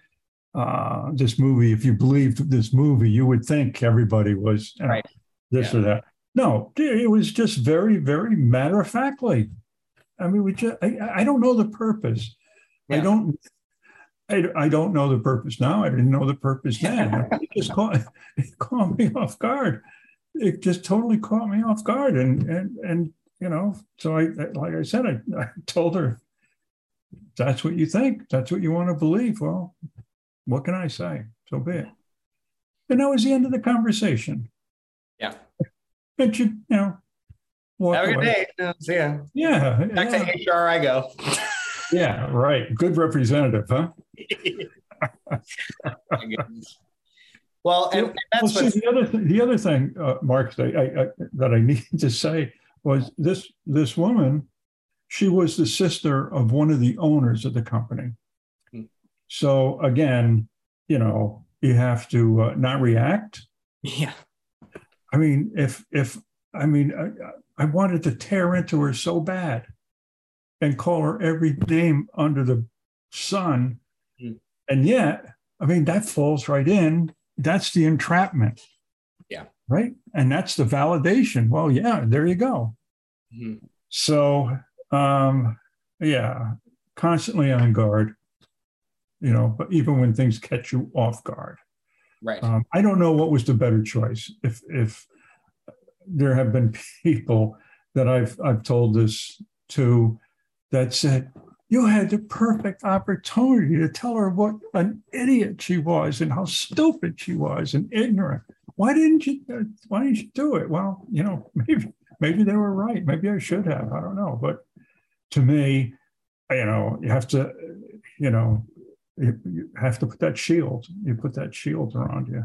uh, this movie, if you believed this movie, you would think everybody was know, Right. this Yeah. or that." No, it was just very, very matter of factly. I mean, we just, I, I don't know the purpose. I don't. I, I don't know the purpose now. I didn't know the purpose then. it just caught, it caught me off guard. It just totally caught me off guard, and and and you know, so I like I said, I, I told her, that's what you think, that's what you want to believe. Well, what can I say? So be it. And that was the end of the conversation. Yeah. And she, you know, walked Have a good away. day. Uh, See ya. Yeah, Back yeah, to HR I go. yeah, right. Good representative, huh? Well, and, and Well, see, the other th- the other thing, uh, Mark, that I, I, that I needed to say was this this woman, she was the sister of one of the owners of the company. So again, you know, you have to uh, not react, yeah. I mean, if if I mean, I, I wanted to tear into her so bad and call her every name under the sun, mm. and yet, I mean, that falls right in. That's the entrapment. Yeah. Right. And that's the validation. Well, yeah, there you go. Mm-hmm. So, um, yeah, constantly on guard, you know, but even when things catch you off guard. Right. Um, I don't know what was the better choice. If if there have been people that I've I've told this to that said, you had the perfect opportunity to tell her what an idiot she was and how stupid she was and ignorant. Why didn't you? Why didn't you do it? Well, you know, maybe maybe they were right. Maybe I should have. I don't know. But to me, you know, you have to, you know, you, have to put that shield. You put that shield around you,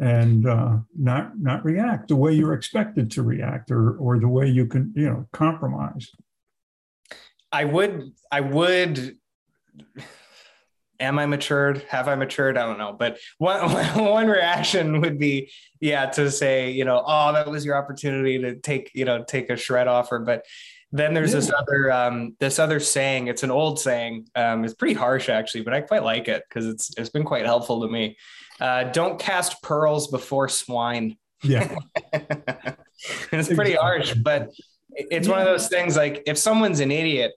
and uh, not not react the way you're expected to react, or or the way you can, you know, compromise. I would, I would. Am I matured? Have I matured? I don't know. But one one reaction would be, yeah, to say, you know, oh, that was your opportunity to take, you know, take a shred off her. But then there's this other um, this other saying. It's an old saying. Um, it's pretty harsh actually, but I quite like it because it's it's been quite helpful to me. Uh, don't cast pearls before swine. Yeah, it's pretty harsh, but it's one of those things. Like if someone's an idiot,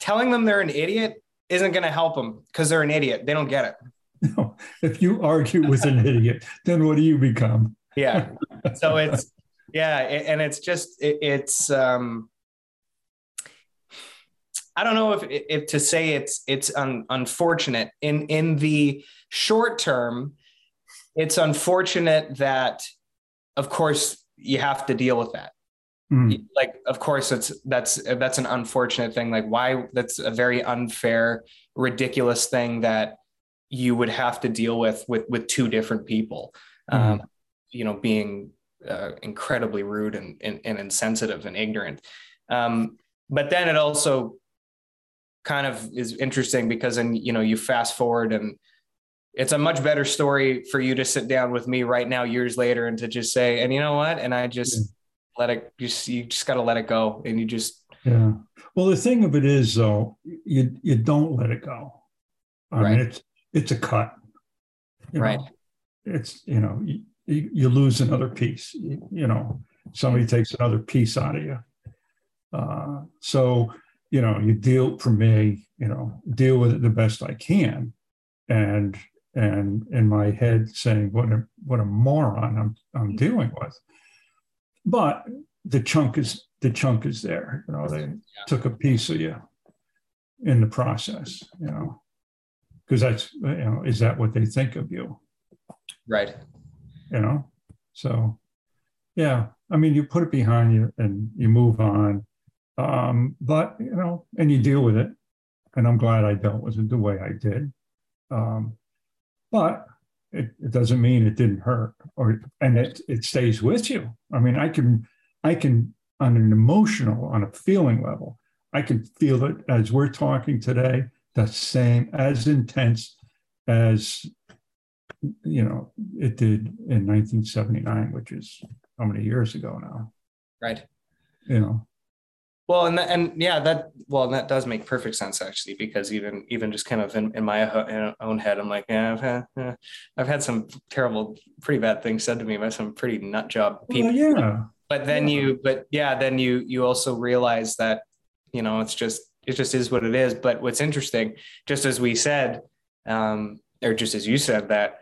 telling them they're an idiot isn't going to help them because they're an idiot. They don't get it. No, if you argue with an idiot, then what do you become? Yeah. So it's yeah, and it's just it, it's um I don't know if, if to say it's it's un, unfortunate in in the short term. It's unfortunate that, of course, you have to deal with that. Mm. Like, of course, it's that's that's an unfortunate thing. Like, why? That's a very unfair, ridiculous thing that you would have to deal with with with two different people. Mm. Um, you know, being uh, incredibly rude and, and, and insensitive and ignorant. Um, but then it also kind of is interesting because then you know you fast forward and it's a much better story for you to sit down with me right now years later and to just say and you know what? And i just yeah. let it just you just got to let it go and you just yeah. Well the thing of it is though you you don't let it go. I right. mean it's it's a cut right know? it's you know you, you lose another piece you, you know? Somebody takes another piece out of you. Uh, so you know, you deal for me, you know, deal with it the best I can. And and in my head saying what a what a moron I'm I'm mm-hmm. dealing with. But the chunk is the chunk is there. You know, they yeah. took a piece of you in the process, you know. Because that's you know, is that what they think of you? Right. You know, so yeah. I mean, you put it behind you and you move on um, but, you know, and you deal with it. And I'm glad I dealt with it the way I did. Um, but it, it, doesn't mean it didn't hurt or, and it, it stays with you. I mean, I can, I can, on an emotional, on a feeling level, I can feel it as we're talking today, the same, as intense as, you know, it did in 1979, which is how many years ago now? Right. You know, well, and and yeah, that well, that does make perfect sense actually, because even even just kind of in, in my own head, I'm like, yeah, I've had yeah, I've had some terrible, pretty bad things said to me by some pretty nut job people. Well, yeah. But then yeah. you, but yeah, then you you also realize that you know it's just it just is what it is. But what's interesting, just as we said, um, or just as you said that,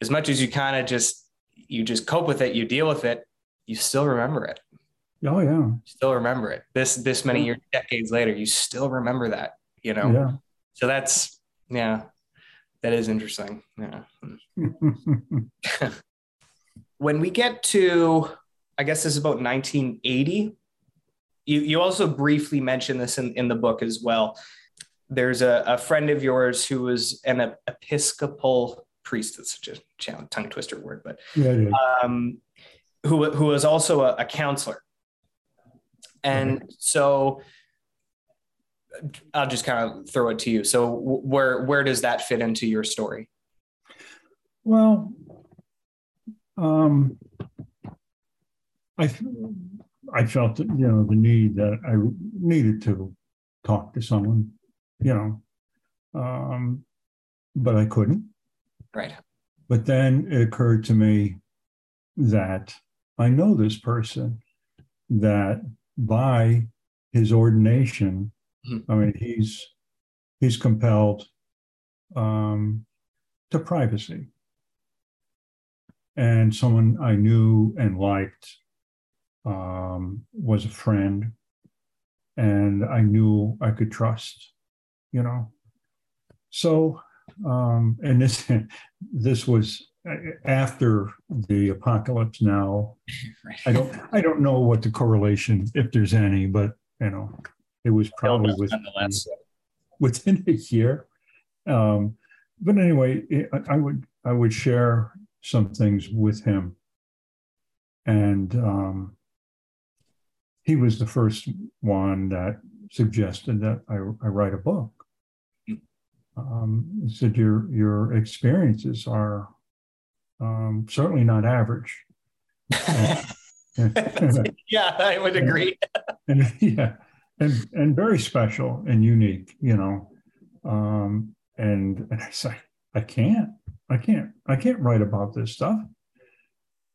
as much as you kind of just you just cope with it, you deal with it, you still remember it. Oh yeah. Still remember it. This this many years, decades later, you still remember that, you know? Yeah. So that's yeah, that is interesting. Yeah. when we get to, I guess this is about 1980. You you also briefly mentioned this in, in the book as well. There's a, a friend of yours who was an Episcopal priest. It's such a tongue twister word, but yeah, yeah. Um, who who was also a, a counselor and mm-hmm. so I'll just kind of throw it to you. So where where does that fit into your story? Well, um, I I felt you know the need that I needed to talk to someone, you know, um, but I couldn't. Right. But then it occurred to me that I know this person that by his ordination, mm-hmm. I mean he's he's compelled um, to privacy. And someone I knew and liked um, was a friend, and I knew I could trust, you know. So, um, and this this was after the apocalypse. Now, I don't I don't know what the correlation, if there's any, but you know, it was probably within, within a year. Um, but anyway, I would I would share some things with him, and um, he was the first one that suggested that I, I write a book. Um, he said your your experiences are um, certainly not average. yeah, I would agree. And, and, yeah, and and very special and unique, you know. Um, and and I say, I can't, I can't, I can't write about this stuff.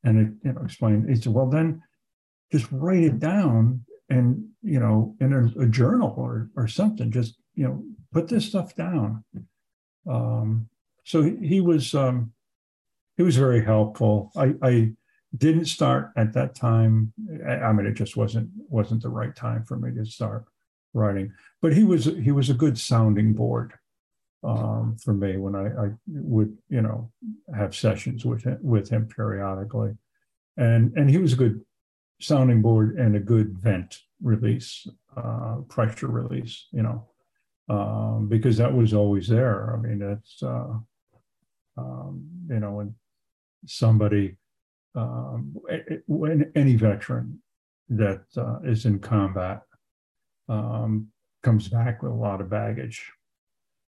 And it, you know, explained. He said, well, then just write it down and you know in a, a, journal or or something just you know put this stuff down um, so he, he was um, he was very helpful. I i didn't start at that time. I, mean it just wasn't wasn't the right time for me to start writing but he was he was a good sounding board um, for me when I, I would you know have sessions with him with him periodically. And and he was a good sounding board and a good vent release, uh, pressure release, you know, um, because that was always there. I mean, it's, uh, um, you know, when somebody, um, when any veteran that uh, is in combat um, comes back with a lot of baggage,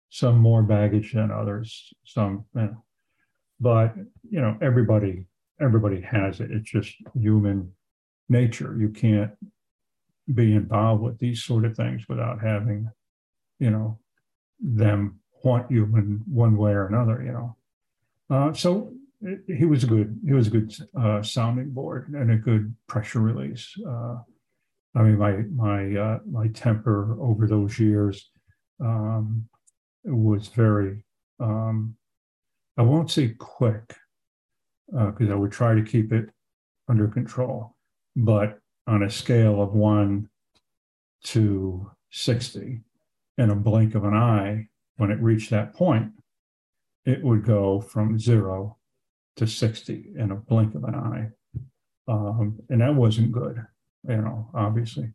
some more baggage than others, some, you know, but, you know, everybody, everybody has it. It's just human nature. You can't be involved with these sort of things without having, you know, them haunt you in one way or another. You know, uh, so he was a good he was a good uh, sounding board and a good pressure release. Uh, I mean, my my uh, my temper over those years um, was very um, I won't say quick because uh, I would try to keep it under control but on a scale of one to 60, in a blink of an eye, when it reached that point, it would go from zero to 60 in a blink of an eye. Um, and that wasn't good, you know, obviously.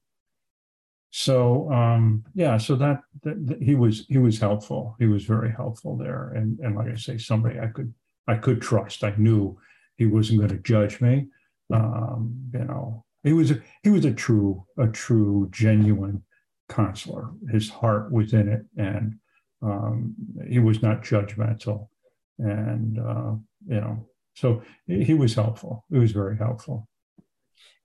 So um, yeah, so that, that, that, he was he was helpful. He was very helpful there, and and like I say, somebody I could I could trust. I knew he wasn't going to judge me. Um, you know, he was a, he was a true a true genuine counselor. His heart was in it, and um, he was not judgmental. And uh, you know, so he was helpful. He was very helpful.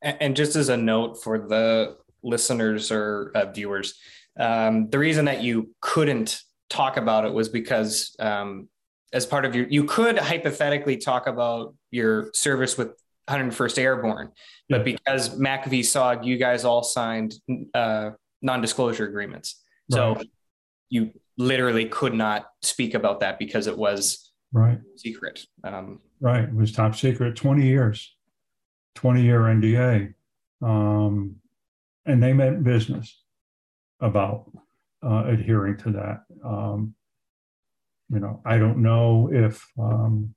And just as a note for the listeners or uh, viewers, um, the reason that you couldn't talk about it was because um, as part of your, you could hypothetically talk about your service with 101st Airborne. But because MACV-SOG, you guys all signed uh, non-disclosure agreements, so you literally could not speak about that because it was right secret. Um, right, it was top secret. Twenty years, twenty-year NDA, um, and they meant business about uh, adhering to that. Um, you know, I don't know if um,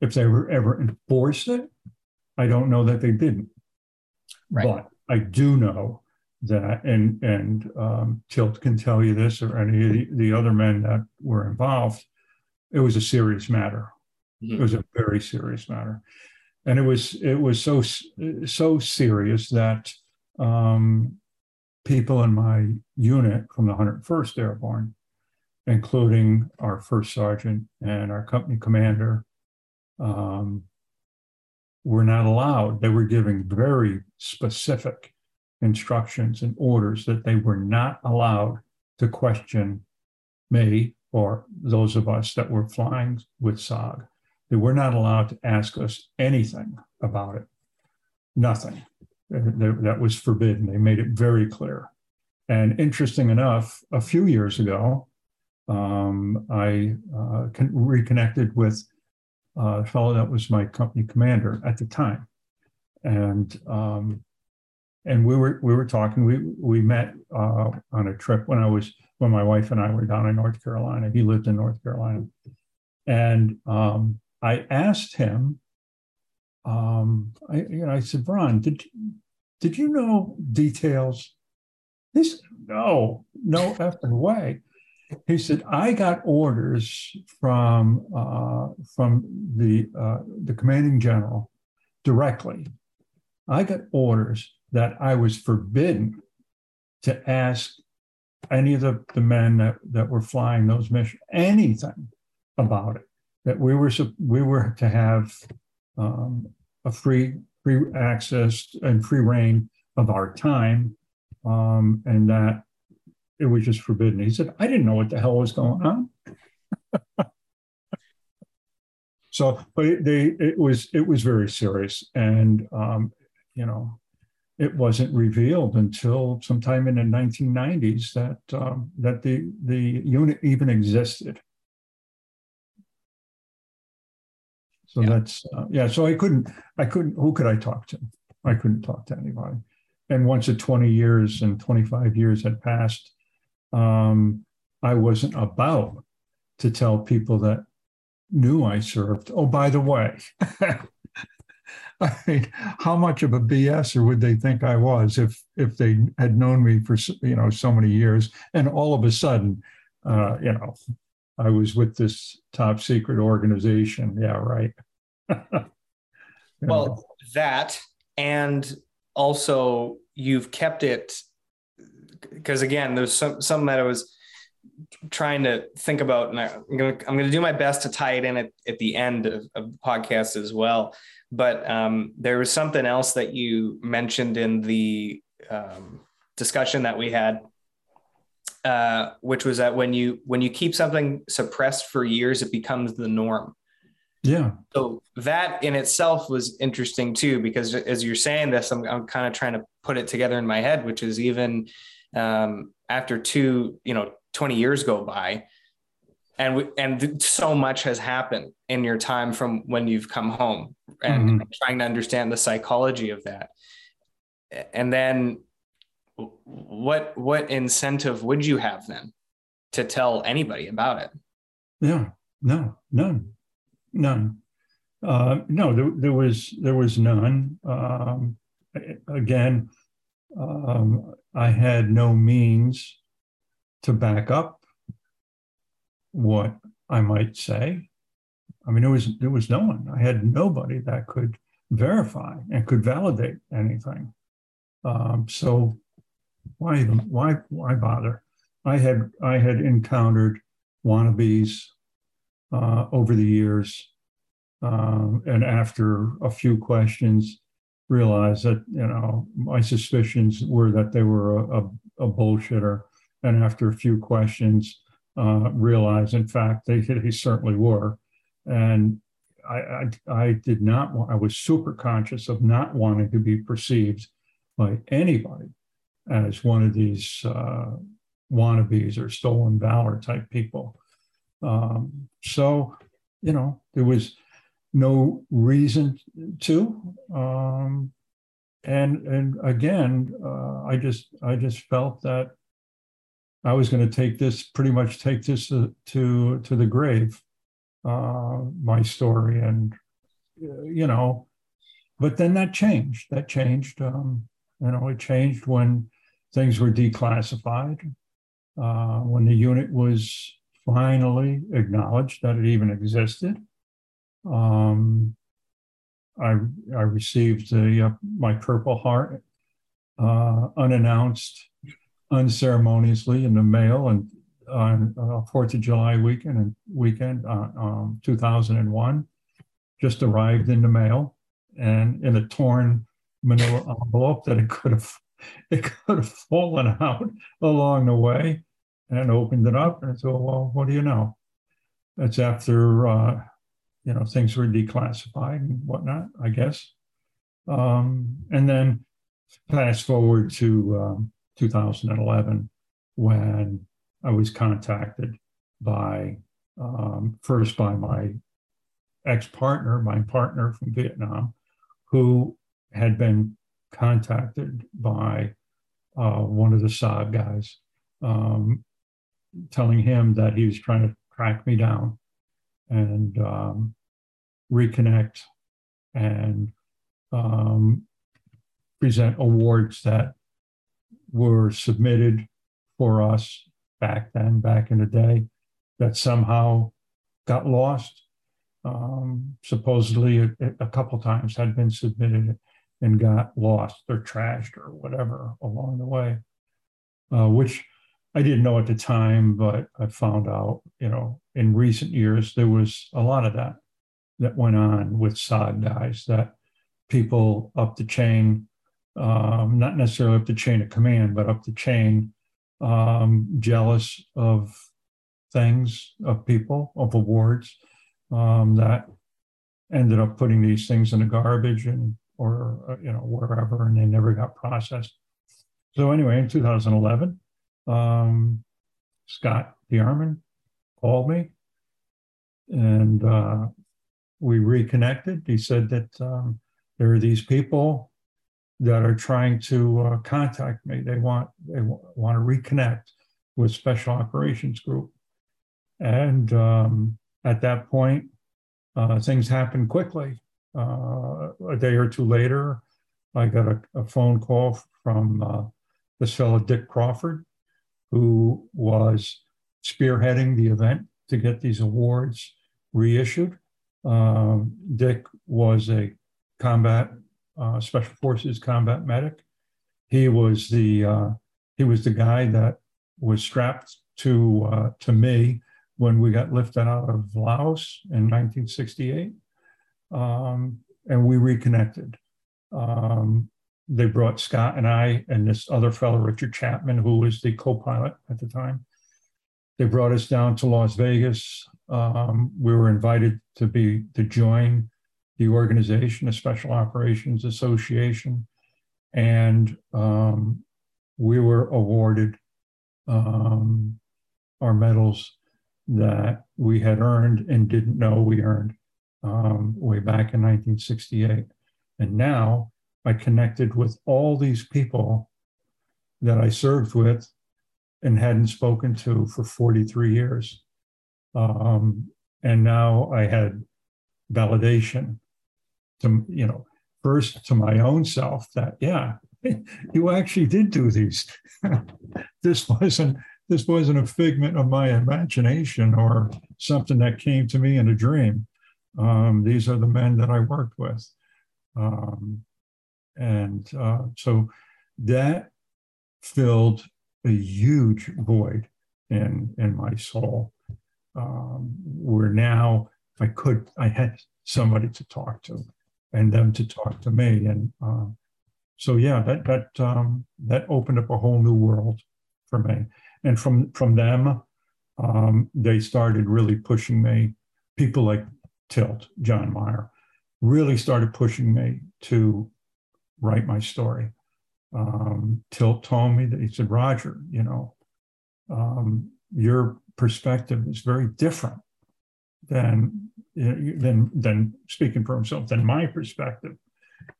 if they were ever enforced it I don't know that they didn't. Right. But I do know that, and and um, Tilt can tell you this, or any of the, the other men that were involved, it was a serious matter. Mm-hmm. It was a very serious matter, and it was it was so so serious that um, people in my unit from the 101st Airborne, including our first sergeant and our company commander, um, were not allowed. They were giving very specific instructions and orders that they were not allowed to question me or those of us that were flying with SOG. They were not allowed to ask us anything about it. Nothing. That was forbidden. They made it very clear. And interesting enough, a few years ago, um, I uh, reconnected with a fellow that was my company commander at the time, and um, and we were we were talking. We we met uh, on a trip when I was when my wife and I were down in North Carolina. He lived in North Carolina, and um, I asked him. Um, I you know I said, Ron, did did you know details? He said, No, no effing way. He said, I got orders from uh, from the uh, the commanding general directly. I got orders that I was forbidden to ask any of the, the men that, that were flying those missions anything about it. That we were we were to have um, a free free access and free rein of our time, um, and that it was just forbidden. He said, I didn't know what the hell was going on. so, but they, it was it was very serious, and um, you know, it wasn't revealed until sometime in the 1990s that um, that the the unit even existed. So yeah. that's uh, yeah. So I couldn't I couldn't who could I talk to? I couldn't talk to anybody. And once the 20 years and 25 years had passed, um, I wasn't about to tell people that knew I served. Oh, by the way, I mean, how much of a BSer would they think I was if if they had known me for you know so many years, and all of a sudden, uh, you know, I was with this top secret organization. Yeah, right. well, that and also you've kept it because again, there's some some that I was trying to think about, and I, am gonna I'm gonna do my best to tie it in at, at the end of, of the podcast as well. But um, there was something else that you mentioned in the um, discussion that we had, uh, which was that when you when you keep something suppressed for years, it becomes the norm. Yeah. So that in itself was interesting too, because as you're saying this, I'm, I'm kind of trying to put it together in my head, which is even um, after two, you know, 20 years go by and we, and so much has happened in your time from when you've come home and mm-hmm. trying to understand the psychology of that and then what what incentive would you have then to tell anybody about it yeah no none none uh, no there, there was there was none um, again um, I had no means to back up what I might say. I mean, there was there was no one. I had nobody that could verify and could validate anything. Um, so why why why bother? I had I had encountered wannabes uh, over the years, um, and after a few questions, realized that you know my suspicions were that they were a, a, a bullshitter, and after a few questions, uh, realized in fact they they certainly were, and I, I, I did not want, I was super conscious of not wanting to be perceived by anybody as one of these uh, wannabes or stolen valor type people. Um, so, you know, there was no reason to. Um, and and again, uh, I just I just felt that I was going to take this pretty much take this to to, to the grave, uh, my story, and you know, but then that changed. That changed. Um, you know, it changed when things were declassified, uh, when the unit was finally acknowledged that it even existed. Um, I, I received the, uh, my Purple Heart uh, unannounced, unceremoniously in the mail and on uh, Fourth of July weekend and weekend uh, um, 2001. Just arrived in the mail, and in a torn manila envelope that it could have it could have fallen out along the way and opened it up and said, well, what do you know? That's after uh, you know things were declassified and whatnot, I guess. Um, and then fast forward to um, 2011 when I was contacted by um, first by my ex-partner, my partner from Vietnam, who had been contacted by uh, one of the SOG guys, um, telling him that he was trying to track me down and um, reconnect and um, present awards that were submitted for us back then, back in the day, that somehow got lost. Um, supposedly, a, a couple times had been submitted and got lost or trashed or whatever along the way, uh, which I didn't know at the time, but I found out, you know, in recent years, there was a lot of that that went on with SOG guys that people up the chain, um, not necessarily up the chain of command, but up the chain, um, jealous of things, of people, of awards um, that ended up putting these things in the garbage and or uh, you know wherever, and they never got processed. So anyway, in 2011, um, Scott DeArmond called me, and uh, we reconnected. He said that um, there are these people that are trying to uh, contact me. They want they w- want to reconnect with Special Operations Group, and um, at that point, uh, things happened quickly. Uh, a day or two later, I got a, a phone call from uh, this fellow Dick Crawford, who was spearheading the event to get these awards reissued. Um, Dick was a combat uh, special forces combat medic. He was the uh, he was the guy that was strapped to uh, to me when we got lifted out of Laos in 1968, um, and we reconnected. Um, they brought Scott and I and this other fellow, Richard Chapman, who was the co-pilot at the time. They brought us down to Las Vegas. Um, we were invited to be to join the organization, the Special Operations Association, and um, we were awarded um, our medals that we had earned and didn't know we earned um, way back in 1968. And now I connected with all these people that I served with and hadn't spoken to for 43 years. Um, and now I had validation to you know first to my own self that yeah you actually did do these this wasn't this wasn't a figment of my imagination or something that came to me in a dream um, these are the men that i worked with um, and uh, so that filled a huge void in in my soul um, where now i could i had somebody to talk to and them to talk to me. And uh, so, yeah, that that um, that opened up a whole new world for me. And from from them, um, they started really pushing me. People like Tilt, John Meyer, really started pushing me to write my story. Um, Tilt told me that he said, Roger, you know, um, your perspective is very different than than than speaking for himself than my perspective.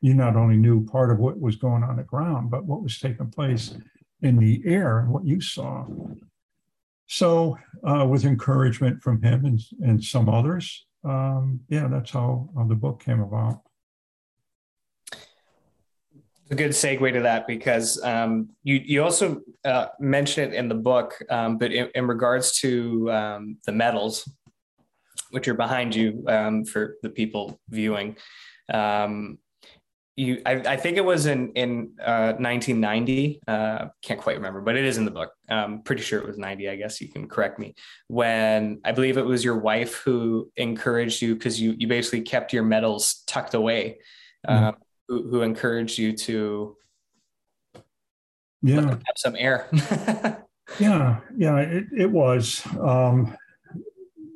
You not only knew part of what was going on the ground, but what was taking place in the air and what you saw. So, uh, with encouragement from him and, and some others, um, yeah, that's how, how the book came about. It's a good segue to that because um, you you also uh, mention it in the book, um, but in, in, regards to um, the medals, which are behind you um, for the people viewing. Um, you, I, I, think it was in in uh, 1990. Uh, can't quite remember, but it is in the book. Um, pretty sure it was 90. I guess you can correct me. When I believe it was your wife who encouraged you because you you basically kept your medals tucked away uh, who, who encouraged you to yeah have some air. yeah, yeah, it, it was. Um,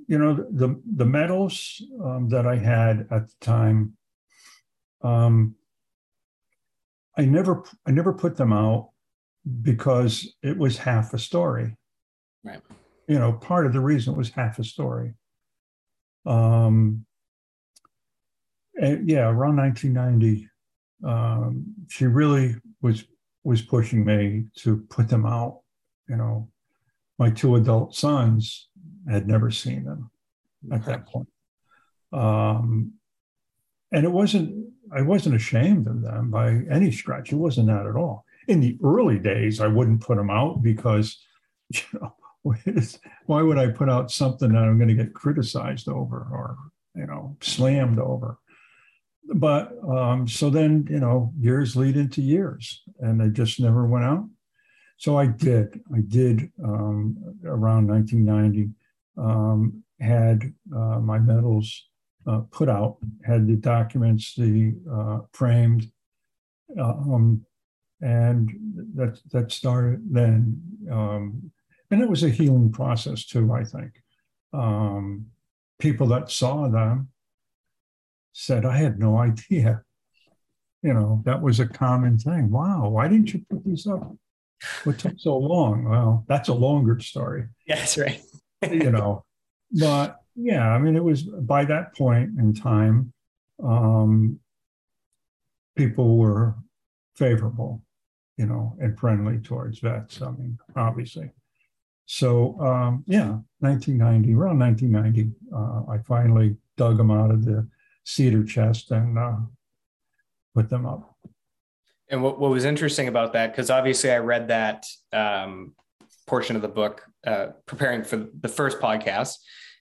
you know, the the medals um, that I had at the time, um, I never I never put them out because it was half a story. Right. You know, part of the reason it was half a story. Um, and yeah, around 1990, um, she really was was pushing me to put them out. You know, my two adult sons had never seen them at that point. Um, and it wasn't, I wasn't ashamed of them by any stretch. It wasn't that at all. In the early days, I wouldn't put them out because, you know, why would I put out something that I'm going to get criticized over or, you know, slammed over? But um, so then, you know, years lead into years and they just never went out. So I did. I did um, around 1990, um, had uh, my medals uh, put out, had the documents, the uh, framed, um, and that that started then. Um, and it was a healing process too. I think um, people that saw them said, "I had no idea." You know, that was a common thing. Wow, why didn't you put these up? What took so long? Well, that's a longer story. Yes, right. you know, but yeah, I mean, it was by that point in time, um, people were favorable, you know, and friendly towards vets. I mean, obviously. So um, yeah, 1990, around 1990, uh, I finally dug them out of the cedar chest and uh, put them up. And what, what was interesting about that, because obviously I read that um, portion of the book uh, preparing for the first podcast,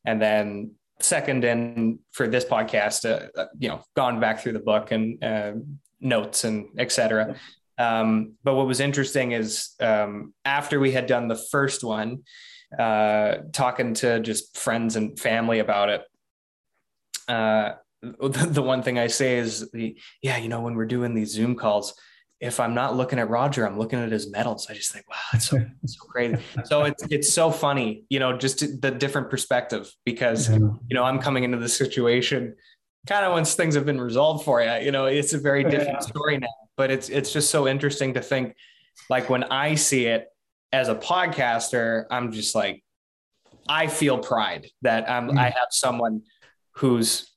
and then second and for this podcast, uh, uh you know, gone back through the book and uh, notes and etc. Um, but what was interesting is um, after we had done the first one, uh, talking to just friends and family about it, uh, the, the, one thing I say is the yeah, you know, when we're doing these Zoom calls, if I'm not looking at Roger, I'm looking at his medals. I just think, wow, that's so, so great. So it's it's so funny, you know, just the different perspective because yeah. you know I'm coming into the situation kind of once things have been resolved for you. You know, it's a very different yeah. story now. But it's it's just so interesting to think, like when I see it as a podcaster, I'm just like, I feel pride that I'm mm. I have someone who's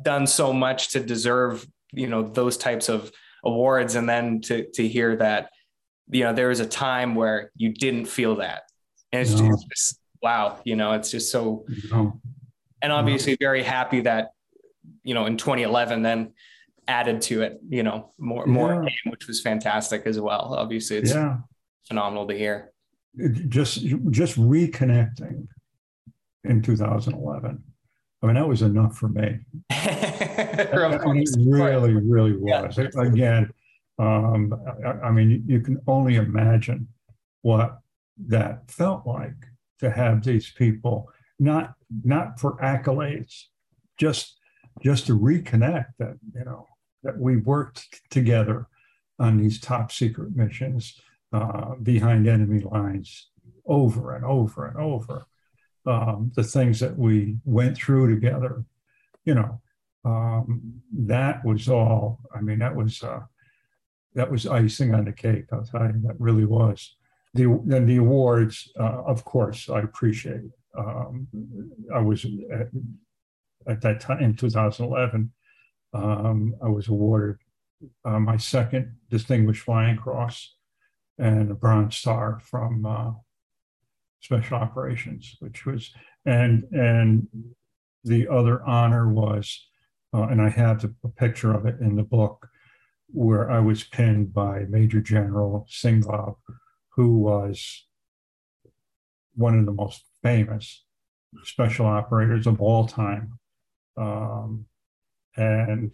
done so much to deserve you know those types of awards and then to to hear that you know there was a time where you didn't feel that and it's, no. just, wow you know it's just so no. and obviously no. very happy that you know in 2011 then added to it you know more yeah. more which was fantastic as well obviously it's yeah. phenomenal to hear just just reconnecting in 2011 I mean, that was enough for me. it really, really was. Yeah. Again, um, I, I, mean, you can only imagine what that felt like to have these people not not for accolades, just just to reconnect that you know that we worked together on these top secret missions uh, behind enemy lines over and over and over um, the things that we went through together, you know, um, that was all. I mean, that was uh, that was icing on the cake. I'll tell you, that really was. The then the awards, uh, of course, I appreciate. Um, I was at, at, that time in 2011. Um, I was awarded uh, my second Distinguished Flying Cross and a Bronze Star from uh, special operations, which was and and the other honor was, uh, and I have the, a picture of it in the book, where I was pinned by Major General Singlaub, who was one of the most famous special operators of all time. Um, and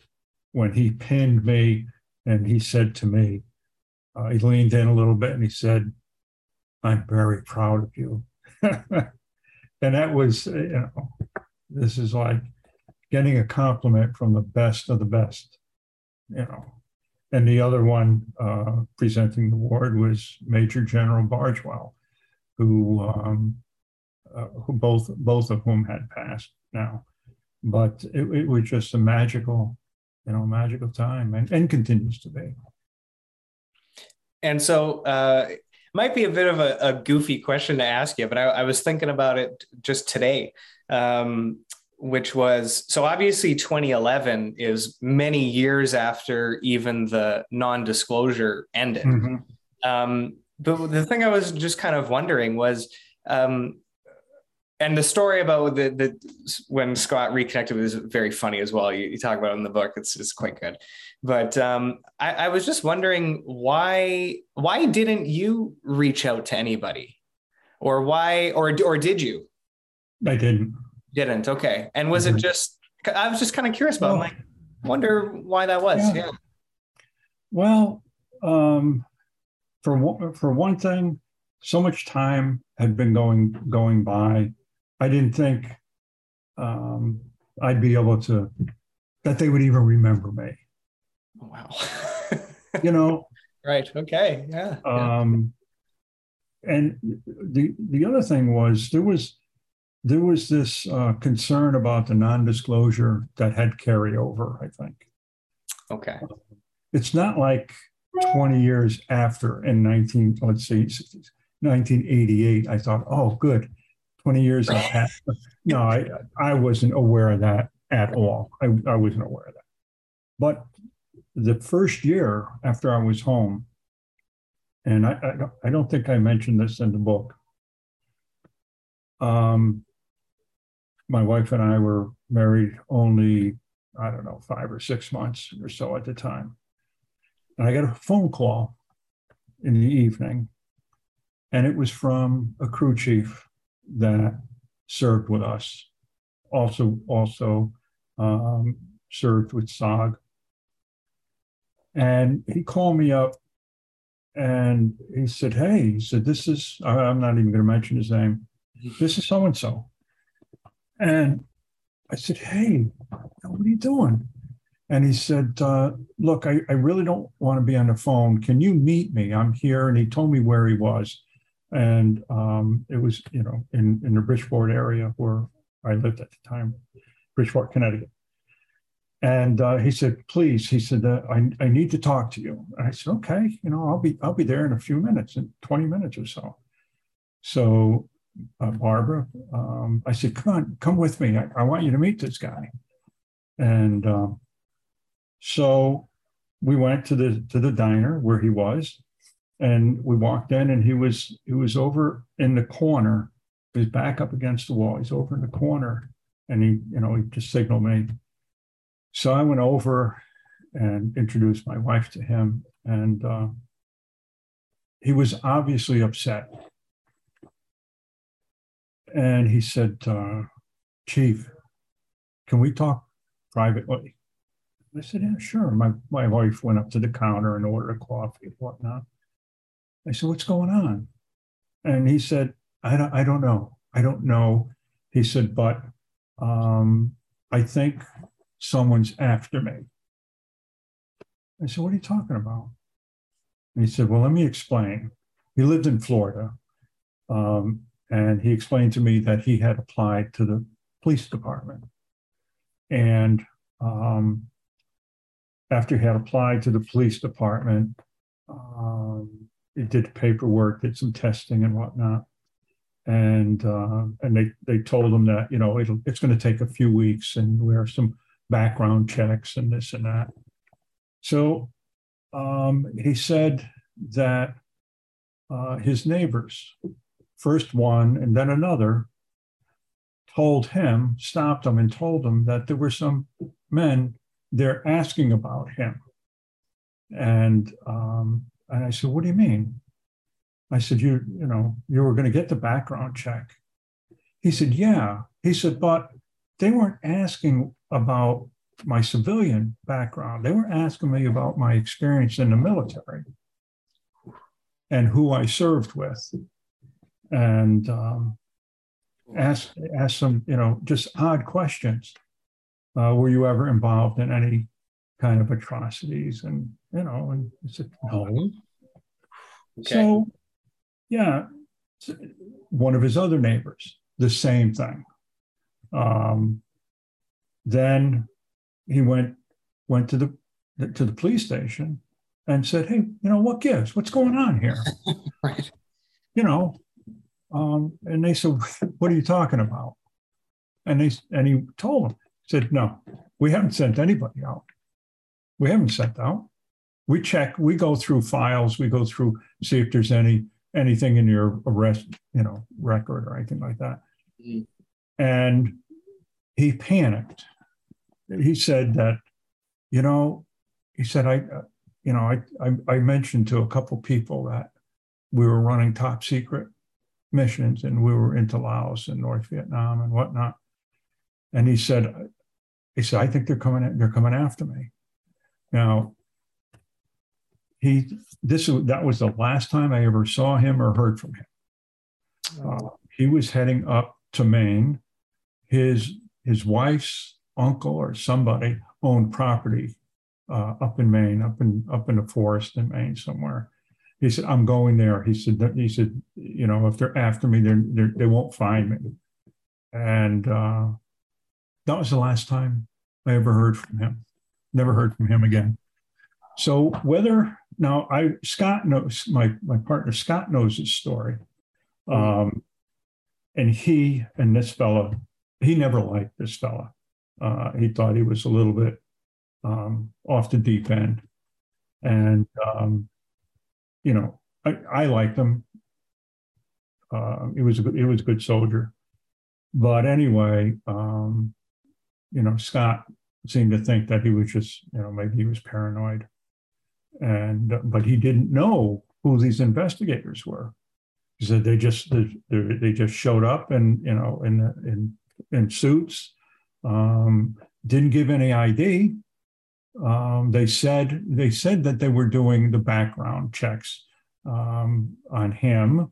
when he pinned me and he said to me, uh, he leaned in a little bit and he said, I'm very proud of you. and that was, you know, this is like getting a compliment from the best of the best, you know. And the other one uh, presenting the award was Major General Bargewell, who, um, uh, who both both of whom had passed now, but it, it was just a magical, you know, magical time, and, and continues to be. And so, uh, might be a bit of a, a, goofy question to ask you, but I, I was thinking about it just today. Um, which was so obviously 2011 is many years after even the non-disclosure ended. Mm-hmm. Um, but the thing I was just kind of wondering was, um, and the story about the, the when Scott reconnected was very funny as well. You, you talk about it in the book; it's it's quite good. But um, I, I was just wondering why why didn't you reach out to anybody, or why or or did you? I didn't. Didn't okay. And was mm-hmm. it just? I was just kind of curious about. Oh. like, wonder why that was. Yeah. yeah. Well, um, for for one thing, so much time had been going going by. I didn't think um, I'd be able to that they would even remember me. Wow. you know. Right. Okay. Yeah. Um, and the the other thing was there was there was this uh, concern about the non-disclosure that had carryover. I think. Okay. It's not like 20 years after in 19 let's see 1988 i thought oh good 20 years after no i i wasn't aware of that at all. I, I wasn't aware of that. But the first year after i was home and i i, I don't think i mentioned this in the book um my wife and i were married only i don't know five or six months or so at the time. And I got a phone call in the evening, and it was from a crew chief that served with us, also also um, served with SOG. And he called me up and he said, Hey, he said, this is, I'm not even going to mention his name. This is so and so. And I said, Hey, what are you doing? And he said, uh, Look, I, I really don't want to be on the phone. Can you meet me? I'm here. And he told me where he was. And um, it was, you know, in, in the Bridgeport area where I lived at the time, Bridgeport, Connecticut. And uh, he said, please, he said, uh, I, I need to talk to you. And I said, okay, you know, I'll be, I'll be there in a few minutes, in 20 minutes or so. So uh, Barbara, um, I said, come on, come with me. I, I, want you to meet this guy. And um, so we went to the to the diner where he was, and we walked in, and he was he was over in the corner. He's back up against the wall. He's over in the corner, and he you know he just signaled me. So I went over and introduced my wife to him, and uh, he was obviously upset. And he said, uh, "Chief, can we talk privately?" I said, yeah, sure. My, my wife went up to the counter and ordered a coffee and whatnot. I said, what's going on? And he said, I don't, I don't know. I don't know. He said, but um, I think someone's after me. I said, what are you talking about? And he said, well, let me explain. He lived in Florida. Um, and he explained to me that he had applied to the police department. And um, after he had applied to the police department, um, he did paperwork, did some testing and whatnot, and uh, and they they told him that you know it'll it's going to take a few weeks and we have some background checks and this and that. So um, he said that uh, his neighbors, first one and then another, told him, stopped him, and told him that there were some men they're asking about him. And um, and I said, what do you mean? I said, you, you know, you were going to get the background check. He said, yeah. He said, but they weren't asking about my civilian background. They were asking me about my experience in the military and who I served with. And um, asked, asked some, you know, just odd questions. uh, were you ever involved in any kind of atrocities? And, you know, and he said, no. Okay. So, yeah, one of his other neighbors, the same thing. Um, then he went went to the to the police station and said, "Hey, you know what gives? What's going on here?" right. You know, um, and they said, "What are you talking about?" And they and he told them, said, "No, we haven't sent anybody out. We haven't sent out. We check. We go through files. We go through see if there's any anything in your arrest, you know, record or anything like that." Mm-hmm. And he panicked. He said that, you know, he said, I, uh, you know, I, I, I mentioned to a couple people that we were running top secret missions and we were into Laos and North Vietnam and whatnot. And he said, he said, I think they're coming, they're coming after me. Now, he, this, that was the last time I ever saw him or heard from him. Uh, he was heading up to Maine. His, his wife's uncle or somebody owned property uh, up in Maine, up in up in the forest in Maine somewhere. He said, "I'm going there." He said, "He said, you know, if they're after me, they're, they're they will not find me." And uh, that was the last time I ever heard from him. Never heard from him again. So whether now I Scott knows my my partner Scott knows his story, um, and he and this fellow he never liked this fella. Uh, he thought he was a little bit um, off the deep end. And, um, you know, I, I liked him. Uh, he was a good, he was a good soldier. But anyway, um, you know, Scott seemed to think that he was just, you know, maybe he was paranoid. And, but he didn't know who these investigators were. He said they just they, they just showed up and you know in in in suits, um, didn't give any ID, um, they said they said that they were doing the background checks um, on him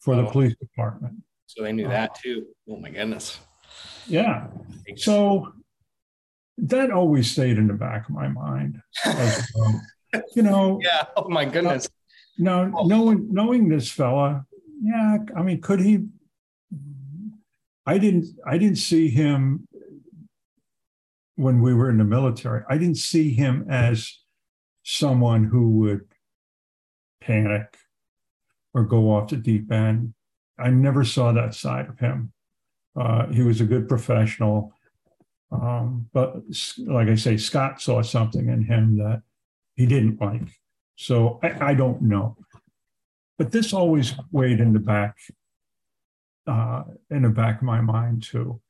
for oh. the police department. So they knew uh, that too. Oh my goodness. Yeah. So that always stayed in the back of my mind. You know. Yeah. Oh my goodness. Uh, now, oh. knowing knowing this fella, yeah. I mean, could he? I didn't. I didn't see him when we were in the military, I didn't see him as someone who would panic or go off the deep end. I never saw that side of him. Uh, he was a good professional. Um, but like I say, Scott saw something in him that he didn't like. So I, I don't know. But this always weighed in the back, uh, in the back of my mind too.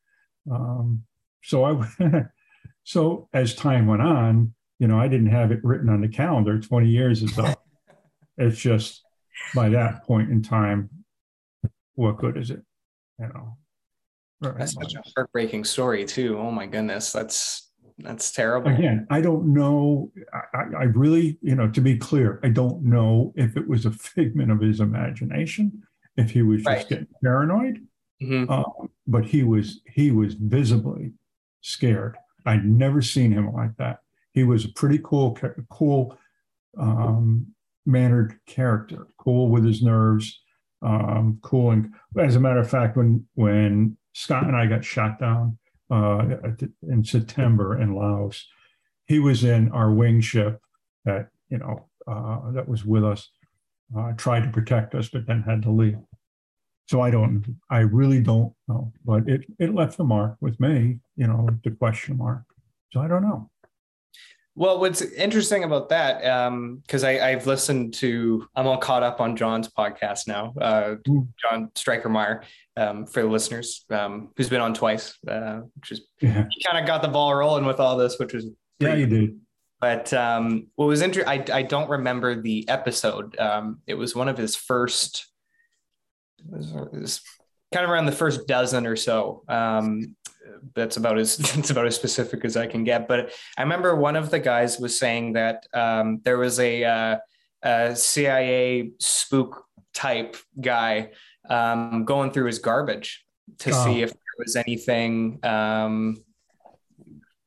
Um, so I, So as time went on, you know, I didn't have it written on the calendar 20 years ago. it's just by that point in time, what good is it? You know. That's such a heartbreaking story too. Oh my goodness. That's that's terrible. Again, I don't know. I, I, really, you know, to be clear, I don't know if it was a figment of his imagination, if he was just right. getting paranoid. Mm-hmm. Um, but he was he was visibly scared. I'd never seen him like that. He was a pretty cool, cool, um, mannered character, cool with his nerves, um, cool. And as a matter of fact, when when Scott and I got shot down uh, in September in Laos, he was in our wing ship that you know uh, that was with us, uh, tried to protect us, but then had to leave. So I don't, I really don't know, but it, it left the mark with me, you know, the question mark. So I don't know. Well, what's interesting about that, because um, I've listened to, I'm all caught up on John's podcast now, uh, mm. John Stryker Meyer, um, for the listeners, um, who's been on twice, uh, which is, yeah. kind of got the ball rolling with all this, which was, yeah, you did. But um, what was interesting, I, I don't remember the episode. Um, it was one of his first it was, it was kind of around the first dozen or so. Um, that's about as that's about as specific as I can get. But I remember one of the guys was saying that um, there was a, uh, a, CIA spook type guy um, going through his garbage to oh. see if there was anything um,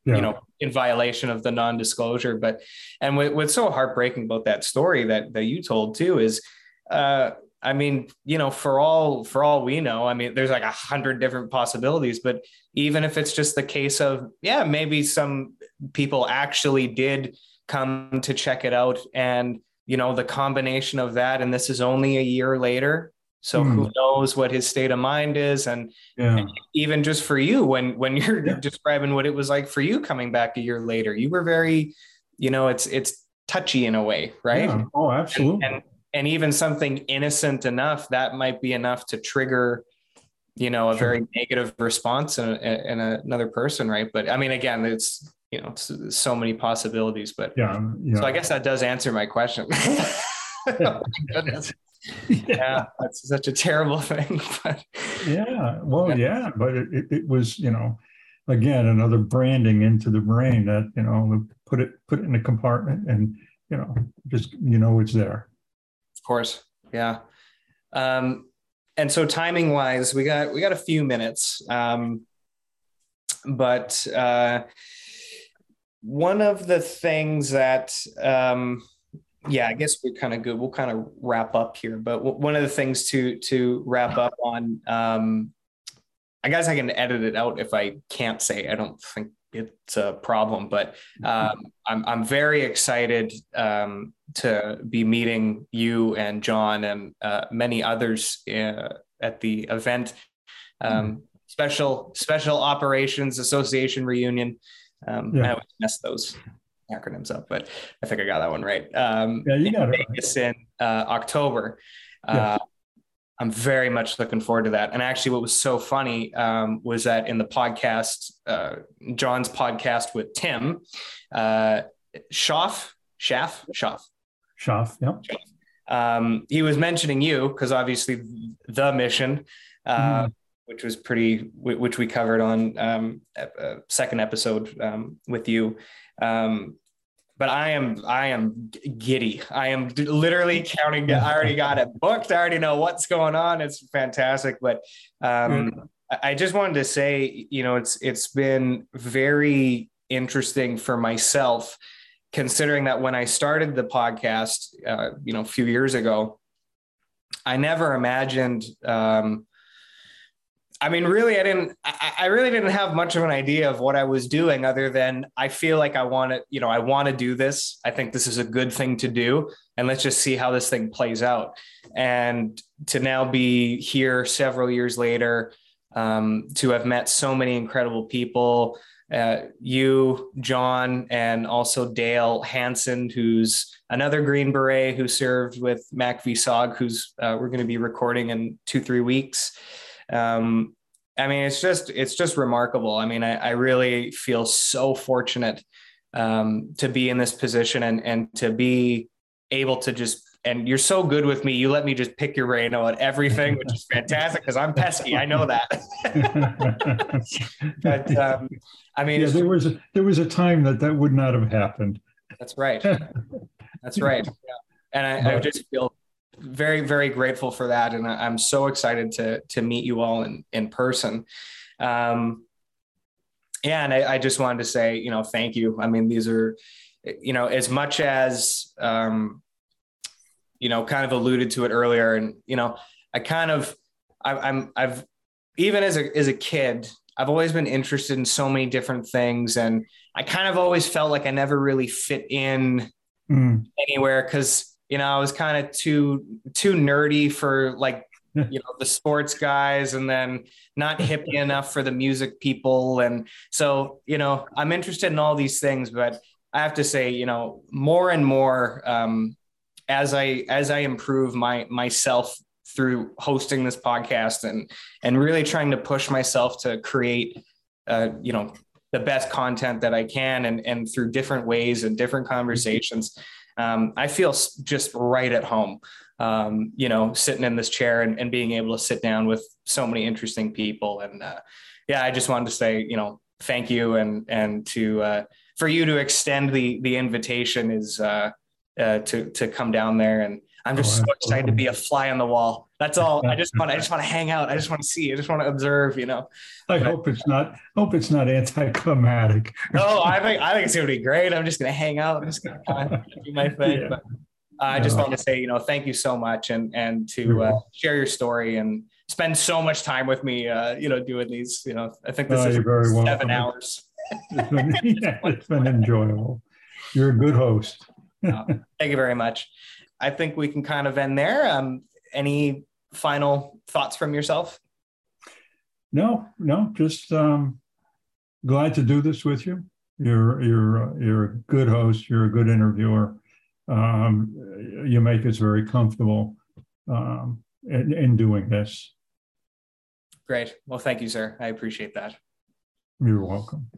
yeah. you know, in violation of the non-disclosure. But and what, what's so heartbreaking about that story that that you told too is, uh, I mean, you know, for all for all we know, I mean, there's like a hundred different possibilities. But even if it's just the case of, yeah, maybe some people actually did come to check it out, and you know, the combination of that, and this is only a year later, so mm. who knows what his state of mind is, and, yeah. and even just for you, when when you're yeah. describing what it was like for you coming back a year later, you were very, you know, it's it's touchy in a way, right? Yeah. Oh, absolutely. And, and, and even something innocent enough that might be enough to trigger you know a sure. very negative response in, in, another person right but i mean again it's you know it's, so many possibilities but yeah, yeah, so i guess that does answer my question oh my goodness yeah. yeah. that's such a terrible thing but yeah well yeah, yeah but it, it, it, was you know again another branding into the brain that you know put it put it in a compartment and you know just you know it's there of course yeah um and so timing wise we got we got a few minutes um but uh one of the things that um yeah, I guess we're kind of good. We'll kind of wrap up here, but w- one of the things to to wrap up on, um, I guess I can edit it out if I can't say. I don't think it's a problem, but um, I'm I'm very excited um, to be meeting you and John and uh, many others uh, at the event. Um, special Special Operations Association reunion. Um, yeah. I always mess those acronyms up, but I think I got that one right. Um, yeah, you got it. Vegas right. in uh, October. Uh, I'm very much looking forward to that. And actually, what was so funny um, was that in the podcast, uh, John's podcast with Tim, uh, Schaff, Schaff, Schaff, Schaff, yeah. Um, he was mentioning you because obviously the mission, uh, mm. which was pretty, which we covered on um, a second episode um, with you. Um, but I am I am giddy. I am literally counting. I already got it booked. I already know what's going on. It's fantastic. But um, I just wanted to say, you know, it's it's been very interesting for myself, considering that when I started the podcast, uh, you know, a few years ago, I never imagined um, I mean, really, I didn't. I, I, really didn't have much of an idea of what I was doing, other than I feel like I want to. You know, I want to do this. I think this is a good thing to do, and let's just see how this thing plays out. And to now be here several years later, um, to have met so many incredible people, uh, you, John, and also Dale Hanson, who's another Green Beret who served with MACV-SOG, who's uh, we're going to be recording in two three weeks um, I mean, it's just it's just remarkable. I mean, I, I really feel so fortunate um, to be in this position and and to be able to just and you're so good with me. You let me just pick your brain on everything, which is fantastic because I'm pesky. I know that. but um, I mean, yeah, there was a, there was a time that that would not have happened. That's right. That's right. Yeah. And I, I just feel very very grateful for that. And i'm so excited to to meet you all in in person. Um yeah and I, I, just wanted to say you know thank you. I mean these are you know as much as um you know kind of alluded to it earlier and you know i kind of I, i'm i've even as a as a kid i've always been interested in so many different things and i kind of always felt like i never really fit in mm. anywhere because you know, I was kind of too too nerdy for like you know the sports guys and then not hippie enough for the music people. And so you know i'm interested in all these things but i have to say you know more and more um, as i as i improve my myself through hosting this podcast and and really trying to push myself to create uh, you know the best content that i can and and through different ways and different conversations um, I feel just right at home, um, you know, sitting in this chair and, and, being able to sit down with so many interesting people. And uh, yeah, I just wanted to say, you know, thank you and and to uh, for you to extend the the invitation is uh, uh, to to come down there. And I'm just oh, so excited to be a fly on the wall. That's all. I just want. I just want to hang out. I just want to see. I just want to observe. You know. I but, hope it's not. Hope it's not anticlimactic. no, I think I think it's gonna be great. I'm just gonna hang out. I'm just gonna kind do my thing. Yeah. But I just want to say, you know, thank you so much, and and to uh, share your story and spend so much time with me. Uh, you know, doing these. You know, I think this oh, is very seven welcome. hours. it's, been, yeah, it's been enjoyable. You're a good host. uh, thank you very much. I think we can kind of end there. Um, any final thoughts from yourself? No, no, just um, glad to do this with you. You're you're you're a good host. You're a good interviewer. Um, you make us very comfortable um, in, in doing this. Great. Well, thank you, sir. I appreciate that. You're welcome.